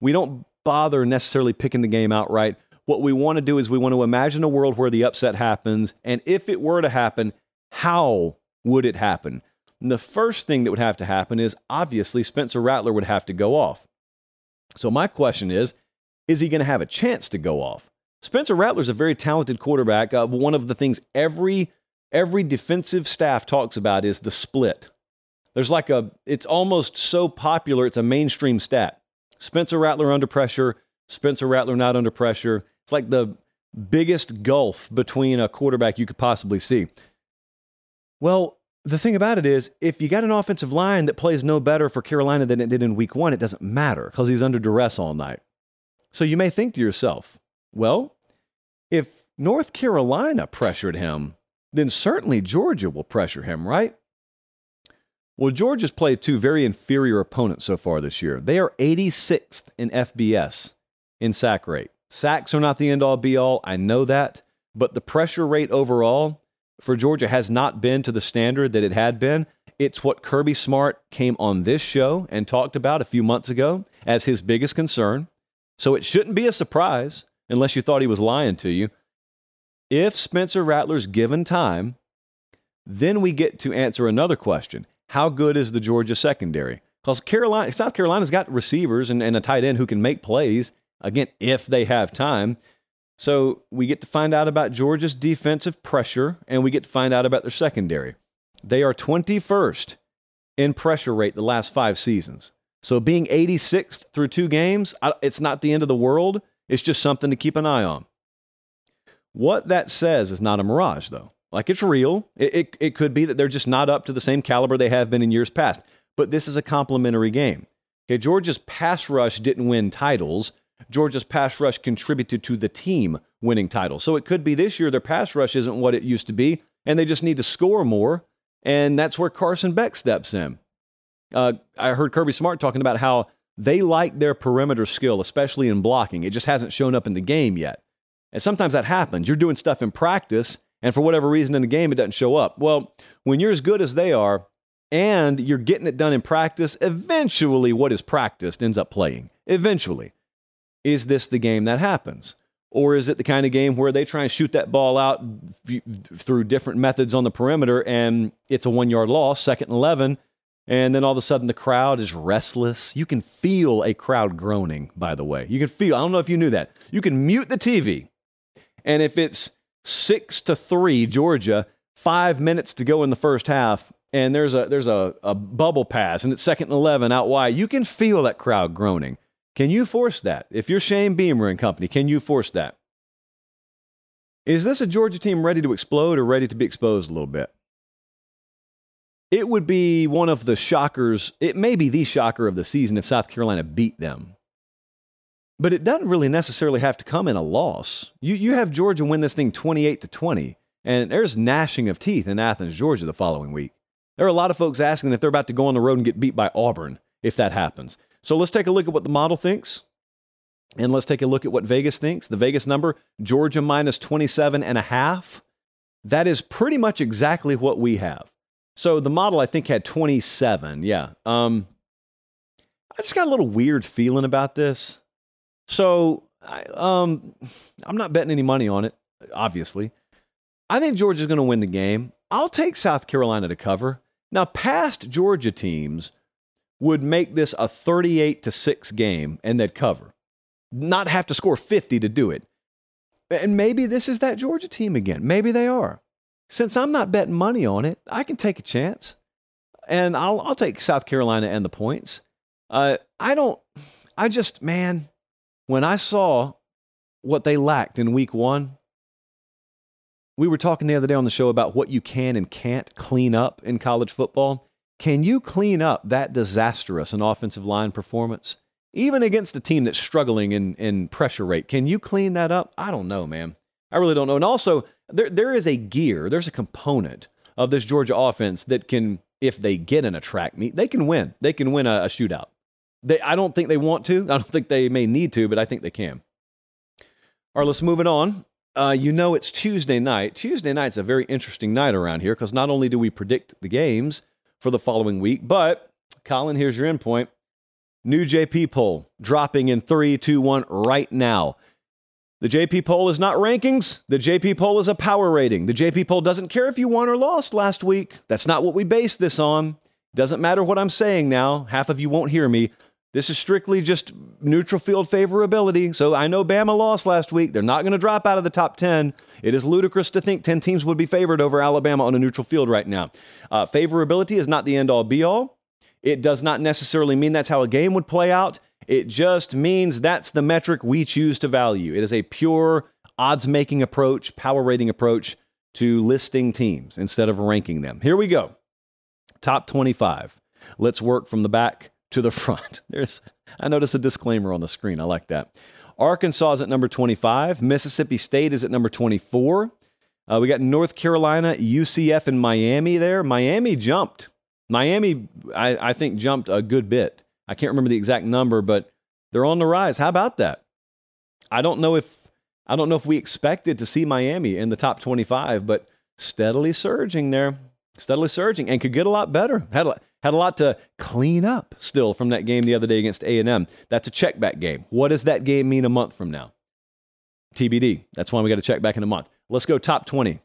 we don't bother necessarily picking the game outright. What we want to do is we want to imagine a world where the upset happens. And if it were to happen, how would it happen? And the first thing that would have to happen is obviously Spencer Rattler would have to go off. So my question is, is he going to have a chance to go off? Spencer Rattler's a very talented quarterback. Uh, one of the things every every defensive staff talks about is the split. There's like a it's almost so popular it's a mainstream stat. Spencer Rattler under pressure, Spencer Rattler not under pressure. It's like the biggest gulf between a quarterback you could possibly see. Well, the thing about it is, if you got an offensive line that plays no better for Carolina than it did in week one, it doesn't matter because he's under duress all night. So you may think to yourself, well, if North Carolina pressured him, then certainly Georgia will pressure him, right? Well, Georgia's played two very inferior opponents so far this year. They are 86th in FBS in sack rate. Sacks are not the end all be all. I know that. But the pressure rate overall for Georgia has not been to the standard that it had been. It's what Kirby Smart came on this show and talked about a few months ago as his biggest concern. So it shouldn't be a surprise, unless you thought he was lying to you. If Spencer Rattler's given time, then we get to answer another question How good is the Georgia secondary? Because Carolina, South Carolina's got receivers and, and a tight end who can make plays. Again, if they have time. So we get to find out about Georgia's defensive pressure and we get to find out about their secondary. They are 21st in pressure rate the last five seasons. So being 86th through two games, it's not the end of the world. It's just something to keep an eye on. What that says is not a mirage, though. Like it's real. It, it, it could be that they're just not up to the same caliber they have been in years past. But this is a complementary game. Okay, Georgia's pass rush didn't win titles, Georgia's pass rush contributed to the team winning titles. So it could be this year their pass rush isn't what it used to be, and they just need to score more. And that's where Carson Beck steps in. Uh, I heard Kirby Smart talking about how they like their perimeter skill, especially in blocking. It just hasn't shown up in the game yet. And sometimes that happens. You're doing stuff in practice, and for whatever reason in the game, it doesn't show up. Well, when you're as good as they are, and you're getting it done in practice, eventually what is practiced ends up playing. Eventually. Is this the game that happens? Or is it the kind of game where they try and shoot that ball out through different methods on the perimeter and it's a one yard loss, second and 11, and then all of a sudden the crowd is restless? You can feel a crowd groaning, by the way. You can feel, I don't know if you knew that. You can mute the TV, and if it's six to three, Georgia, five minutes to go in the first half, and there's a there's a, a bubble pass and it's second and 11 out wide, you can feel that crowd groaning. Can you force that? If you're Shane Beamer and company, can you force that? Is this a Georgia team ready to explode or ready to be exposed a little bit? It would be one of the shockers. It may be the shocker of the season if South Carolina beat them. But it doesn't really necessarily have to come in a loss. You, you have Georgia win this thing 28 to 20, and there's gnashing of teeth in Athens, Georgia the following week. There are a lot of folks asking if they're about to go on the road and get beat by Auburn if that happens. So let's take a look at what the model thinks. And let's take a look at what Vegas thinks. The Vegas number, Georgia minus 27 and a half. That is pretty much exactly what we have. So the model I think had 27. Yeah. Um, I just got a little weird feeling about this. So I, um, I'm not betting any money on it, obviously. I think Georgia's going to win the game. I'll take South Carolina to cover. Now, past Georgia teams would make this a 38 to 6 game and they'd cover. Not have to score 50 to do it. And maybe this is that Georgia team again. Maybe they are. Since I'm not betting money on it, I can take a chance. And I'll, I'll take South Carolina and the points. Uh, I don't, I just, man, when I saw what they lacked in week one, we were talking the other day on the show about what you can and can't clean up in college football. Can you clean up that disastrous an offensive line performance? Even against a team that's struggling in, in pressure rate, can you clean that up? I don't know, man. I really don't know. And also, there, there is a gear, there's a component of this Georgia offense that can, if they get in a track meet, they can win. They can win a, a shootout. They, I don't think they want to. I don't think they may need to, but I think they can. All right, let's move it on. Uh, you know it's Tuesday night. Tuesday night's a very interesting night around here because not only do we predict the games for the following week, but Colin, here's your endpoint. New JP poll dropping in three, two, one right now. The JP poll is not rankings. The JP poll is a power rating. The JP poll doesn't care if you won or lost last week. That's not what we base this on. Doesn't matter what I'm saying now. Half of you won't hear me. This is strictly just neutral field favorability. So I know Bama lost last week. They're not going to drop out of the top 10. It is ludicrous to think 10 teams would be favored over Alabama on a neutral field right now. Uh, favorability is not the end all be all. It does not necessarily mean that's how a game would play out. It just means that's the metric we choose to value. It is a pure odds making approach, power rating approach to listing teams instead of ranking them. Here we go. Top 25. Let's work from the back to the front. There's I noticed a disclaimer on the screen. I like that. Arkansas is at number 25. Mississippi State is at number 24. Uh, we got North Carolina, UCF, and Miami there. Miami jumped. Miami, I, I think, jumped a good bit. I can't remember the exact number, but they're on the rise. How about that? I don't know if I don't know if we expected to see Miami in the top 25, but steadily surging there, steadily surging, and could get a lot better. Had a, had a lot to clean up still from that game the other day against A&M. That's a check back game. What does that game mean a month from now? TBD. That's why we got to check back in a month. Let's go top 20.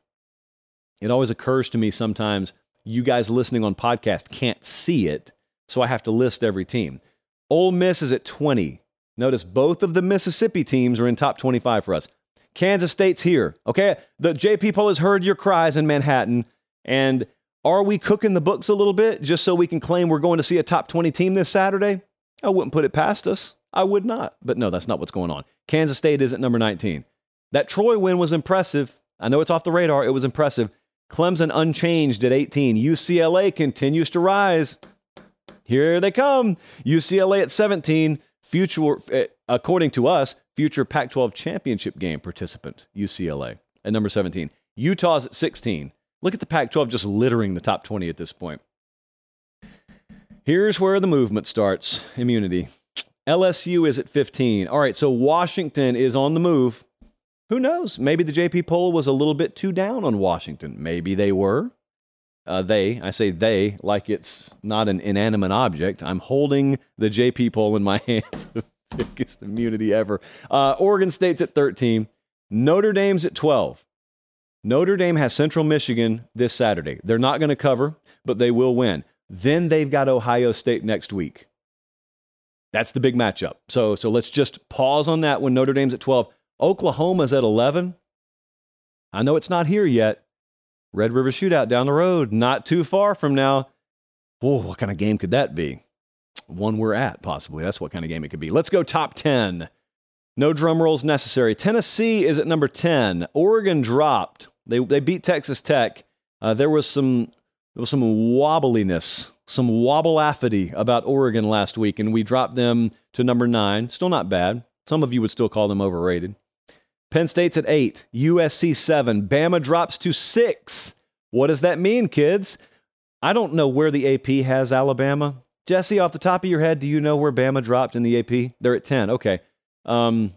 It always occurs to me sometimes you guys listening on podcast can't see it, so I have to list every team. Ole Miss is at 20. Notice both of the Mississippi teams are in top 25 for us. Kansas State's here. Okay, the JP poll has heard your cries in Manhattan, and are we cooking the books a little bit just so we can claim we're going to see a top 20 team this Saturday? I wouldn't put it past us. I would not. But no, that's not what's going on. Kansas State is at number 19. That Troy win was impressive. I know it's off the radar. It was impressive. Clemson unchanged at 18. UCLA continues to rise. Here they come. UCLA at 17. Future, eh, according to us, future Pac 12 championship game participant, UCLA, at number 17. Utah's at 16. Look at the Pac 12 just littering the top 20 at this point. Here's where the movement starts immunity. LSU is at 15. All right, so Washington is on the move. Who knows? Maybe the JP poll was a little bit too down on Washington. Maybe they were. Uh, they, I say they, like it's not an inanimate object. I'm holding the JP poll in my hands, the biggest immunity ever. Uh, Oregon State's at 13. Notre Dame's at 12. Notre Dame has Central Michigan this Saturday. They're not going to cover, but they will win. Then they've got Ohio State next week. That's the big matchup. So, so let's just pause on that when Notre Dame's at 12. Oklahoma's at 11. I know it's not here yet. Red River Shootout down the road, not too far from now. Whoa, what kind of game could that be? One we're at, possibly. That's what kind of game it could be. Let's go top 10. No drum rolls necessary. Tennessee is at number 10. Oregon dropped. They, they beat Texas Tech. Uh, there was some there was some wobbliness, some wobble-affity about Oregon last week, and we dropped them to number nine. Still not bad. Some of you would still call them overrated. Penn State's at eight, USC seven, Bama drops to six. What does that mean, kids? I don't know where the AP has Alabama. Jesse, off the top of your head, do you know where Bama dropped in the AP? They're at 10. Okay. Um,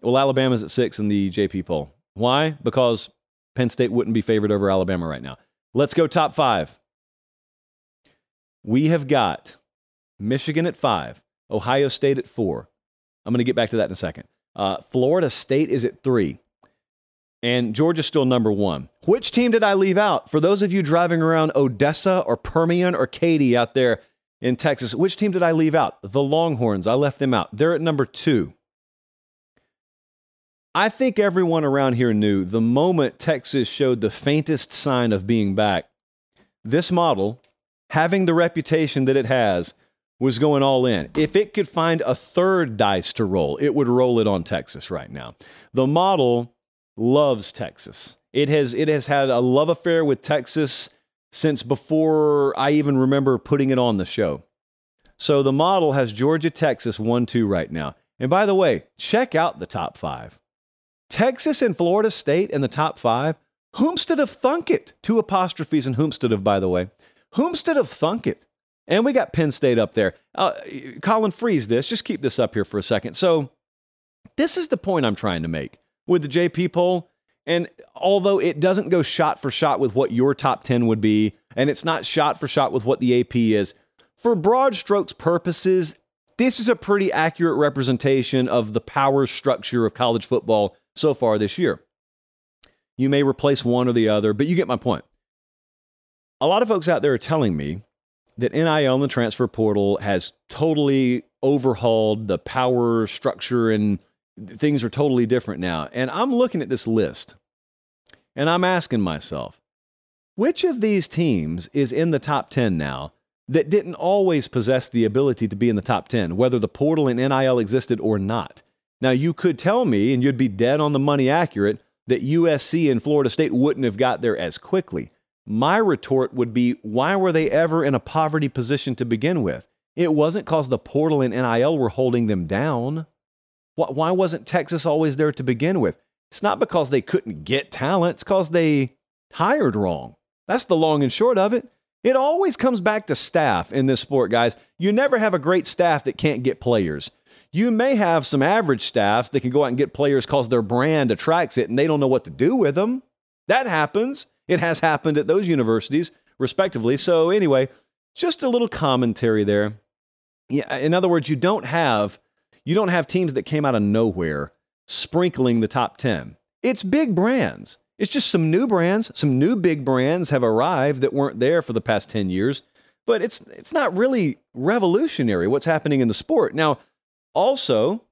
well, Alabama's at six in the JP poll. Why? Because Penn State wouldn't be favored over Alabama right now. Let's go top five. We have got Michigan at five, Ohio State at four. I'm going to get back to that in a second. Uh, Florida State is at three, and Georgia's still number one. Which team did I leave out? For those of you driving around Odessa or Permian or Katy out there in Texas, which team did I leave out? The Longhorns. I left them out. They're at number two. I think everyone around here knew the moment Texas showed the faintest sign of being back, this model, having the reputation that it has, was going all in. If it could find a third dice to roll, it would roll it on Texas right now. The model loves Texas. It has it has had a love affair with Texas since before I even remember putting it on the show. So the model has Georgia, Texas 1 2 right now. And by the way, check out the top five. Texas and Florida State in the top five. Whomstead of thunk it? Two apostrophes in Whomstead of, by the way. Whomstead of thunk it? And we got Penn State up there. Uh, Colin, freeze this. Just keep this up here for a second. So, this is the point I'm trying to make with the JP poll. And although it doesn't go shot for shot with what your top 10 would be, and it's not shot for shot with what the AP is, for broad strokes purposes, this is a pretty accurate representation of the power structure of college football so far this year. You may replace one or the other, but you get my point. A lot of folks out there are telling me that NIL and the transfer portal has totally overhauled the power structure and things are totally different now. And I'm looking at this list and I'm asking myself, which of these teams is in the top 10 now that didn't always possess the ability to be in the top 10, whether the portal and NIL existed or not? Now, you could tell me, and you'd be dead on the money accurate, that USC and Florida State wouldn't have got there as quickly. My retort would be why were they ever in a poverty position to begin with? It wasn't because the portal and NIL were holding them down. Why wasn't Texas always there to begin with? It's not because they couldn't get talent, it's because they hired wrong. That's the long and short of it. It always comes back to staff in this sport, guys. You never have a great staff that can't get players. You may have some average staffs that can go out and get players because their brand attracts it and they don't know what to do with them. That happens. It has happened at those universities, respectively. So, anyway, just a little commentary there. Yeah, in other words, you don't have you don't have teams that came out of nowhere sprinkling the top 10. It's big brands. It's just some new brands, some new big brands have arrived that weren't there for the past 10 years, but it's it's not really revolutionary what's happening in the sport. Now, also,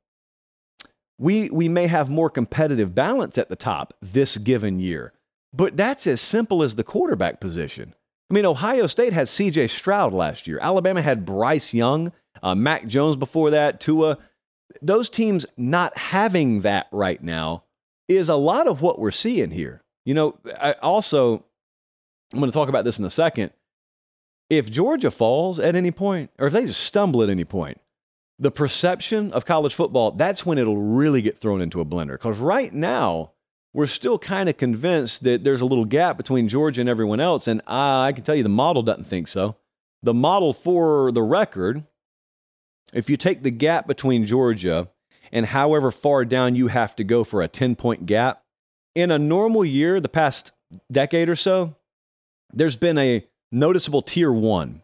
we, we may have more competitive balance at the top this given year, but that's as simple as the quarterback position. I mean, Ohio State had CJ Stroud last year. Alabama had Bryce Young, uh, Mac Jones before that, Tua. Those teams not having that right now is a lot of what we're seeing here. You know, I also, I'm going to talk about this in a second. If Georgia falls at any point, or if they just stumble at any point, the perception of college football, that's when it'll really get thrown into a blender. Because right now, we're still kind of convinced that there's a little gap between Georgia and everyone else. And I, I can tell you the model doesn't think so. The model for the record, if you take the gap between Georgia and however far down you have to go for a 10 point gap, in a normal year, the past decade or so, there's been a noticeable tier one.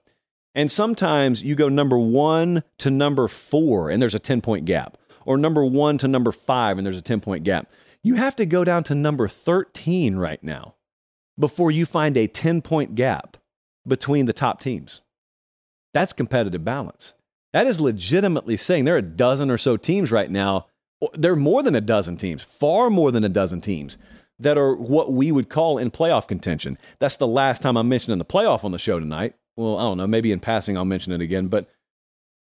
And sometimes you go number one to number four, and there's a 10 point gap, or number one to number five, and there's a 10 point gap. You have to go down to number 13 right now before you find a 10 point gap between the top teams. That's competitive balance. That is legitimately saying there are a dozen or so teams right now. There are more than a dozen teams, far more than a dozen teams that are what we would call in playoff contention. That's the last time I'm mentioning the playoff on the show tonight. Well, I don't know. Maybe in passing I'll mention it again, but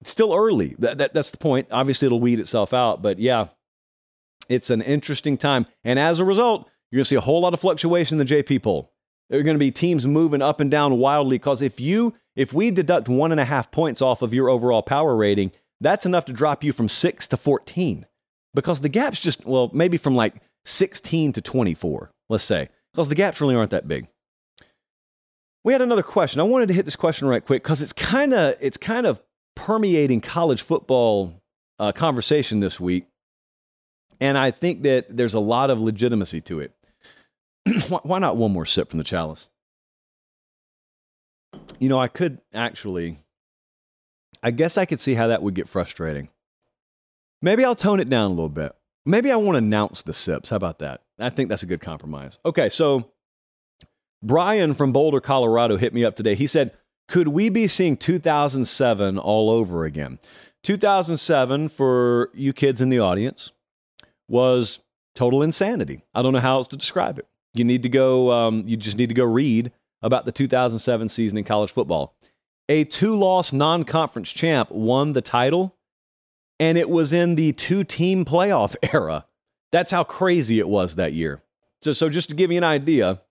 it's still early. That, that, that's the point. Obviously, it'll weed itself out. But yeah, it's an interesting time. And as a result, you're going to see a whole lot of fluctuation in the JP poll. There are going to be teams moving up and down wildly because if you if we deduct one and a half points off of your overall power rating, that's enough to drop you from six to 14 because the gap's just, well, maybe from like 16 to 24, let's say, because the gaps really aren't that big. We had another question. I wanted to hit this question right quick because it's kind of it's kind of permeating college football uh, conversation this week, and I think that there's a lot of legitimacy to it. Why not one more sip from the chalice? You know, I could actually, I guess I could see how that would get frustrating. Maybe I'll tone it down a little bit. Maybe I won't announce the sips. How about that? I think that's a good compromise. Okay, so Brian from Boulder, Colorado hit me up today. He said, Could we be seeing 2007 all over again? 2007, for you kids in the audience, was total insanity. I don't know how else to describe it. You need to go, um, you just need to go read about the 2007 season in college football. A two loss non conference champ won the title, and it was in the two team playoff era. That's how crazy it was that year. So, so just to give you an idea,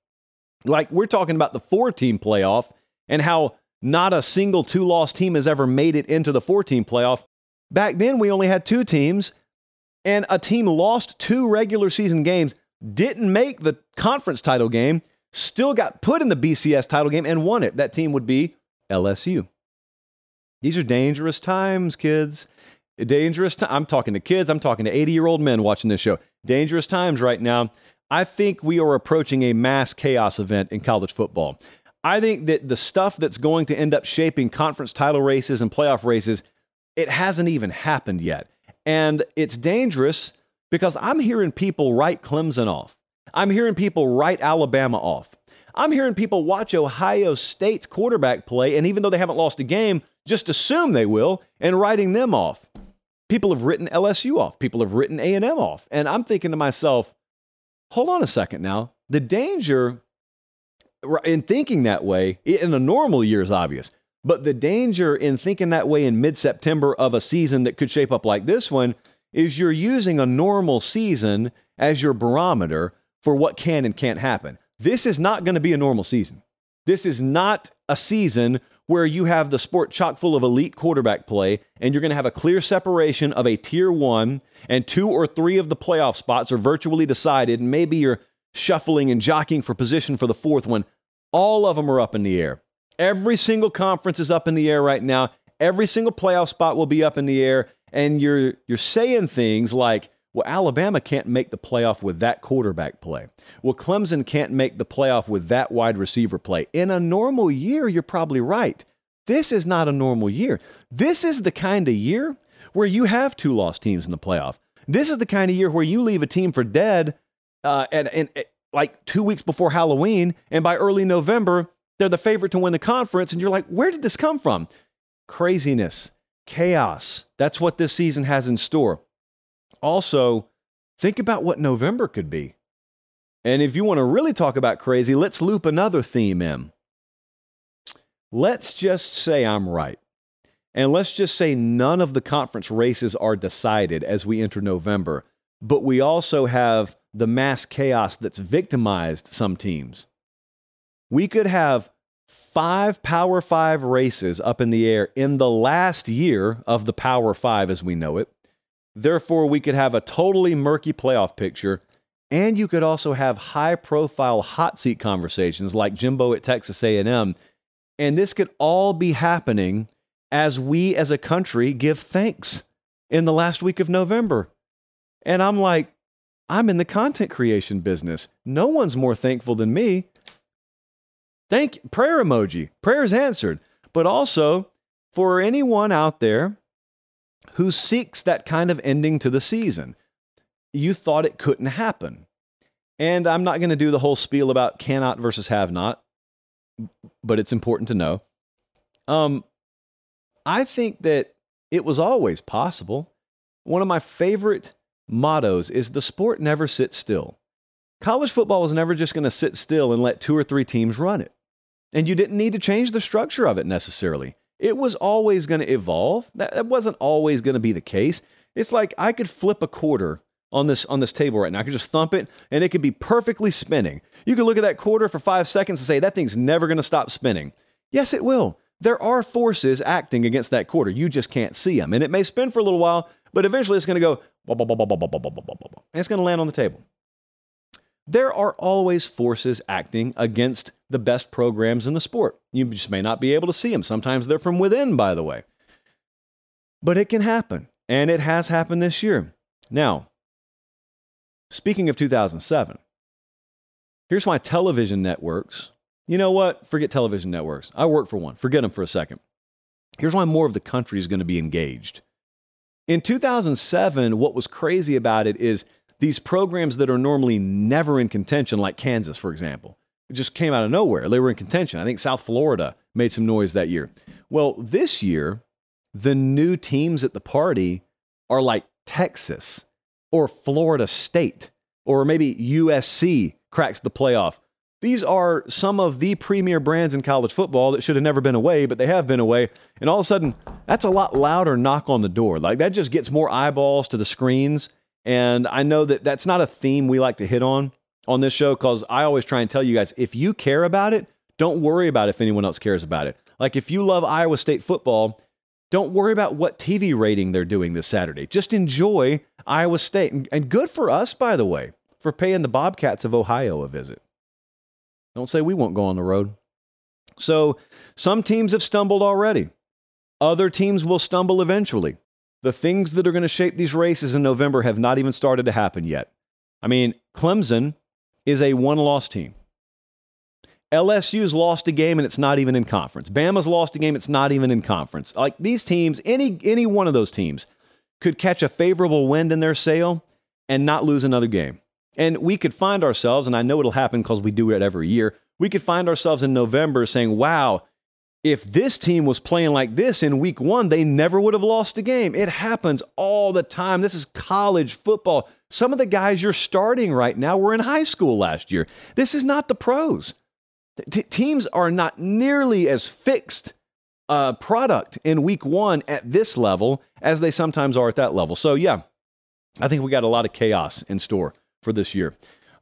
like we're talking about the four team playoff and how not a single two loss team has ever made it into the four team playoff. Back then, we only had two teams, and a team lost two regular season games, didn't make the conference title game, still got put in the BCS title game and won it. That team would be LSU. These are dangerous times, kids. Dangerous time. I'm talking to kids. I'm talking to 80 year old men watching this show. Dangerous times right now. I think we are approaching a mass chaos event in college football. I think that the stuff that's going to end up shaping conference title races and playoff races, it hasn't even happened yet. And it's dangerous because I'm hearing people write Clemson off. I'm hearing people write Alabama off. I'm hearing people watch Ohio State's quarterback play, and even though they haven't lost a game, just assume they will, and writing them off. People have written LSU off. People have written A&M off. And I'm thinking to myself, hold on a second now. The danger in thinking that way in a normal year is obvious. But the danger in thinking that way in mid September of a season that could shape up like this one is you're using a normal season as your barometer for what can and can't happen. This is not going to be a normal season. This is not a season where you have the sport chock full of elite quarterback play and you're going to have a clear separation of a tier one and two or three of the playoff spots are virtually decided. And maybe you're shuffling and jockeying for position for the fourth one. All of them are up in the air. Every single conference is up in the air right now. Every single playoff spot will be up in the air. And you're, you're saying things like, well, Alabama can't make the playoff with that quarterback play. Well, Clemson can't make the playoff with that wide receiver play. In a normal year, you're probably right. This is not a normal year. This is the kind of year where you have two lost teams in the playoff. This is the kind of year where you leave a team for dead uh, and, and, and like two weeks before Halloween, and by early November, they're the favorite to win the conference, and you're like, where did this come from? Craziness, chaos. That's what this season has in store. Also, think about what November could be. And if you want to really talk about crazy, let's loop another theme in. Let's just say I'm right. And let's just say none of the conference races are decided as we enter November, but we also have the mass chaos that's victimized some teams. We could have five Power Five races up in the air in the last year of the Power Five as we know it. Therefore, we could have a totally murky playoff picture, and you could also have high-profile hot seat conversations like Jimbo at Texas A&M, and this could all be happening as we as a country give thanks in the last week of November. And I'm like, I'm in the content creation business. No one's more thankful than me. Thank prayer emoji. Prayer's answered. But also for anyone out there who seeks that kind of ending to the season, you thought it couldn't happen. And I'm not going to do the whole spiel about cannot versus have not, but it's important to know. Um, I think that it was always possible. One of my favorite mottos is the sport never sits still. College football was never just going to sit still and let two or three teams run it. And you didn't need to change the structure of it necessarily. It was always going to evolve. That, wasn't always going to be the case. It's like I could flip a quarter on this on this table right now. I could just thump it and it could be perfectly spinning. You could look at that quarter for 5 seconds and say that thing's never going to stop spinning. Yes, it will. There are forces acting against that quarter. You just can't see them. And it may spin for a little while, but eventually it's going to go and it's going to land on the table. There are always forces acting against the best programs in the sport. You just may not be able to see them. Sometimes they're from within, by the way. But it can happen, and it has happened this year. Now, speaking of 2007, here's why television networks, you know what? Forget television networks. I work for one. Forget them for a second. Here's why more of the country is going to be engaged. In 2007, what was crazy about it is these programs that are normally never in contention, like Kansas, for example, just came out of nowhere. They were in contention. I think South Florida made some noise that year. Well, this year, the new teams at the party are like Texas or Florida State or maybe USC cracks the playoff. These are some of the premier brands in college football that should have never been away, but they have been away. And all of a sudden, that's a lot louder knock on the door. Like that just gets more eyeballs to the screens. And I know that that's not a theme we like to hit on on this show because I always try and tell you guys if you care about it, don't worry about if anyone else cares about it. Like if you love Iowa State football, don't worry about what TV rating they're doing this Saturday. Just enjoy Iowa State. And good for us, by the way, for paying the Bobcats of Ohio a visit. Don't say we won't go on the road. So, some teams have stumbled already. Other teams will stumble eventually. The things that are going to shape these races in November have not even started to happen yet. I mean, Clemson is a one loss team. LSU's lost a game and it's not even in conference. Bama's lost a game, it's not even in conference. Like these teams, any any one of those teams could catch a favorable wind in their sail and not lose another game. And we could find ourselves, and I know it'll happen because we do it every year, we could find ourselves in November saying, wow, if this team was playing like this in week one, they never would have lost a game. It happens all the time. This is college football. Some of the guys you're starting right now were in high school last year. This is not the pros. T- teams are not nearly as fixed uh, product in week one at this level as they sometimes are at that level. So, yeah, I think we got a lot of chaos in store for this year.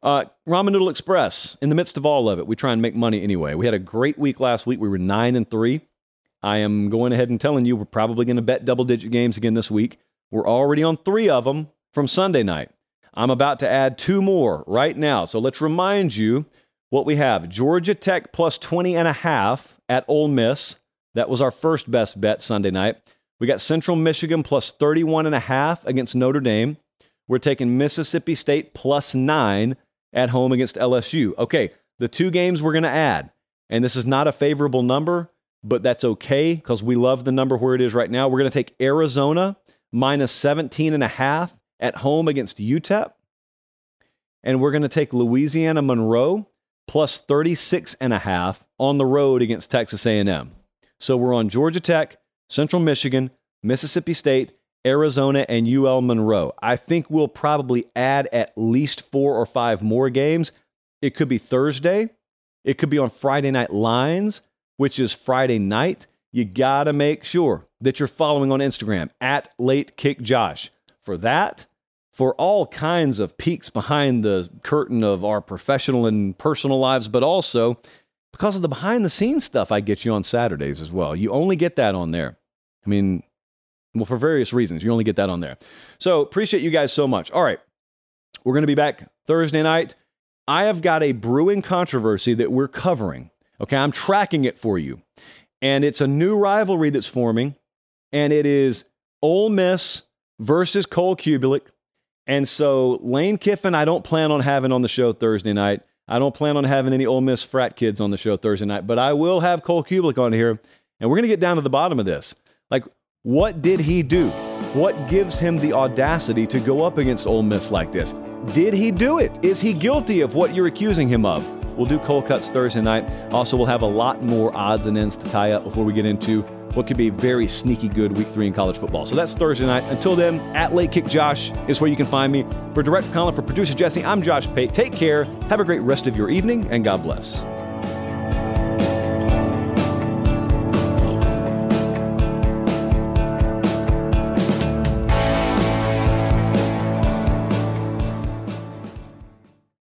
Uh, Ramen Noodle Express. In the midst of all of it, we try and make money anyway. We had a great week last week. We were nine and three. I am going ahead and telling you we're probably going to bet double digit games again this week. We're already on three of them from Sunday night. I'm about to add two more right now. So let's remind you what we have Georgia Tech plus 20 and a half at Ole Miss. That was our first best bet Sunday night. We got Central Michigan plus 31 and a half against Notre Dame. We're taking Mississippi State plus nine at home against LSU. Okay, the two games we're going to add, and this is not a favorable number, but that's okay because we love the number where it is right now. We're going to take Arizona minus 17 and a half at home against UTEP. And we're going to take Louisiana Monroe plus 36 and a half on the road against Texas A&M. So we're on Georgia Tech, Central Michigan, Mississippi State, Arizona, and UL Monroe. I think we'll probably add at least four or five more games. It could be Thursday. It could be on Friday Night Lines, which is Friday night. You got to make sure that you're following on Instagram at Late Kick Josh. For that, for all kinds of peeks behind the curtain of our professional and personal lives, but also because of the behind the scenes stuff I get you on Saturdays as well. You only get that on there. I mean, well, for various reasons, you only get that on there. So appreciate you guys so much. All right. We're going to be back Thursday night. I have got a brewing controversy that we're covering. Okay. I'm tracking it for you. And it's a new rivalry that's forming. And it is Ole Miss versus Cole Cubelic. And so Lane Kiffin, I don't plan on having on the show Thursday night. I don't plan on having any Ole Miss frat kids on the show Thursday night, but I will have Cole Cubelic on here, and we're going to get down to the bottom of this. Like, what did he do? What gives him the audacity to go up against Ole Miss like this? Did he do it? Is he guilty of what you're accusing him of? We'll do cold cuts Thursday night. Also, we'll have a lot more odds and ends to tie up before we get into what could be a very sneaky good week three in college football. So that's Thursday night. Until then, at Late Kick Josh is where you can find me. For Director Colin, for producer Jesse, I'm Josh Pate. Take care, have a great rest of your evening, and God bless.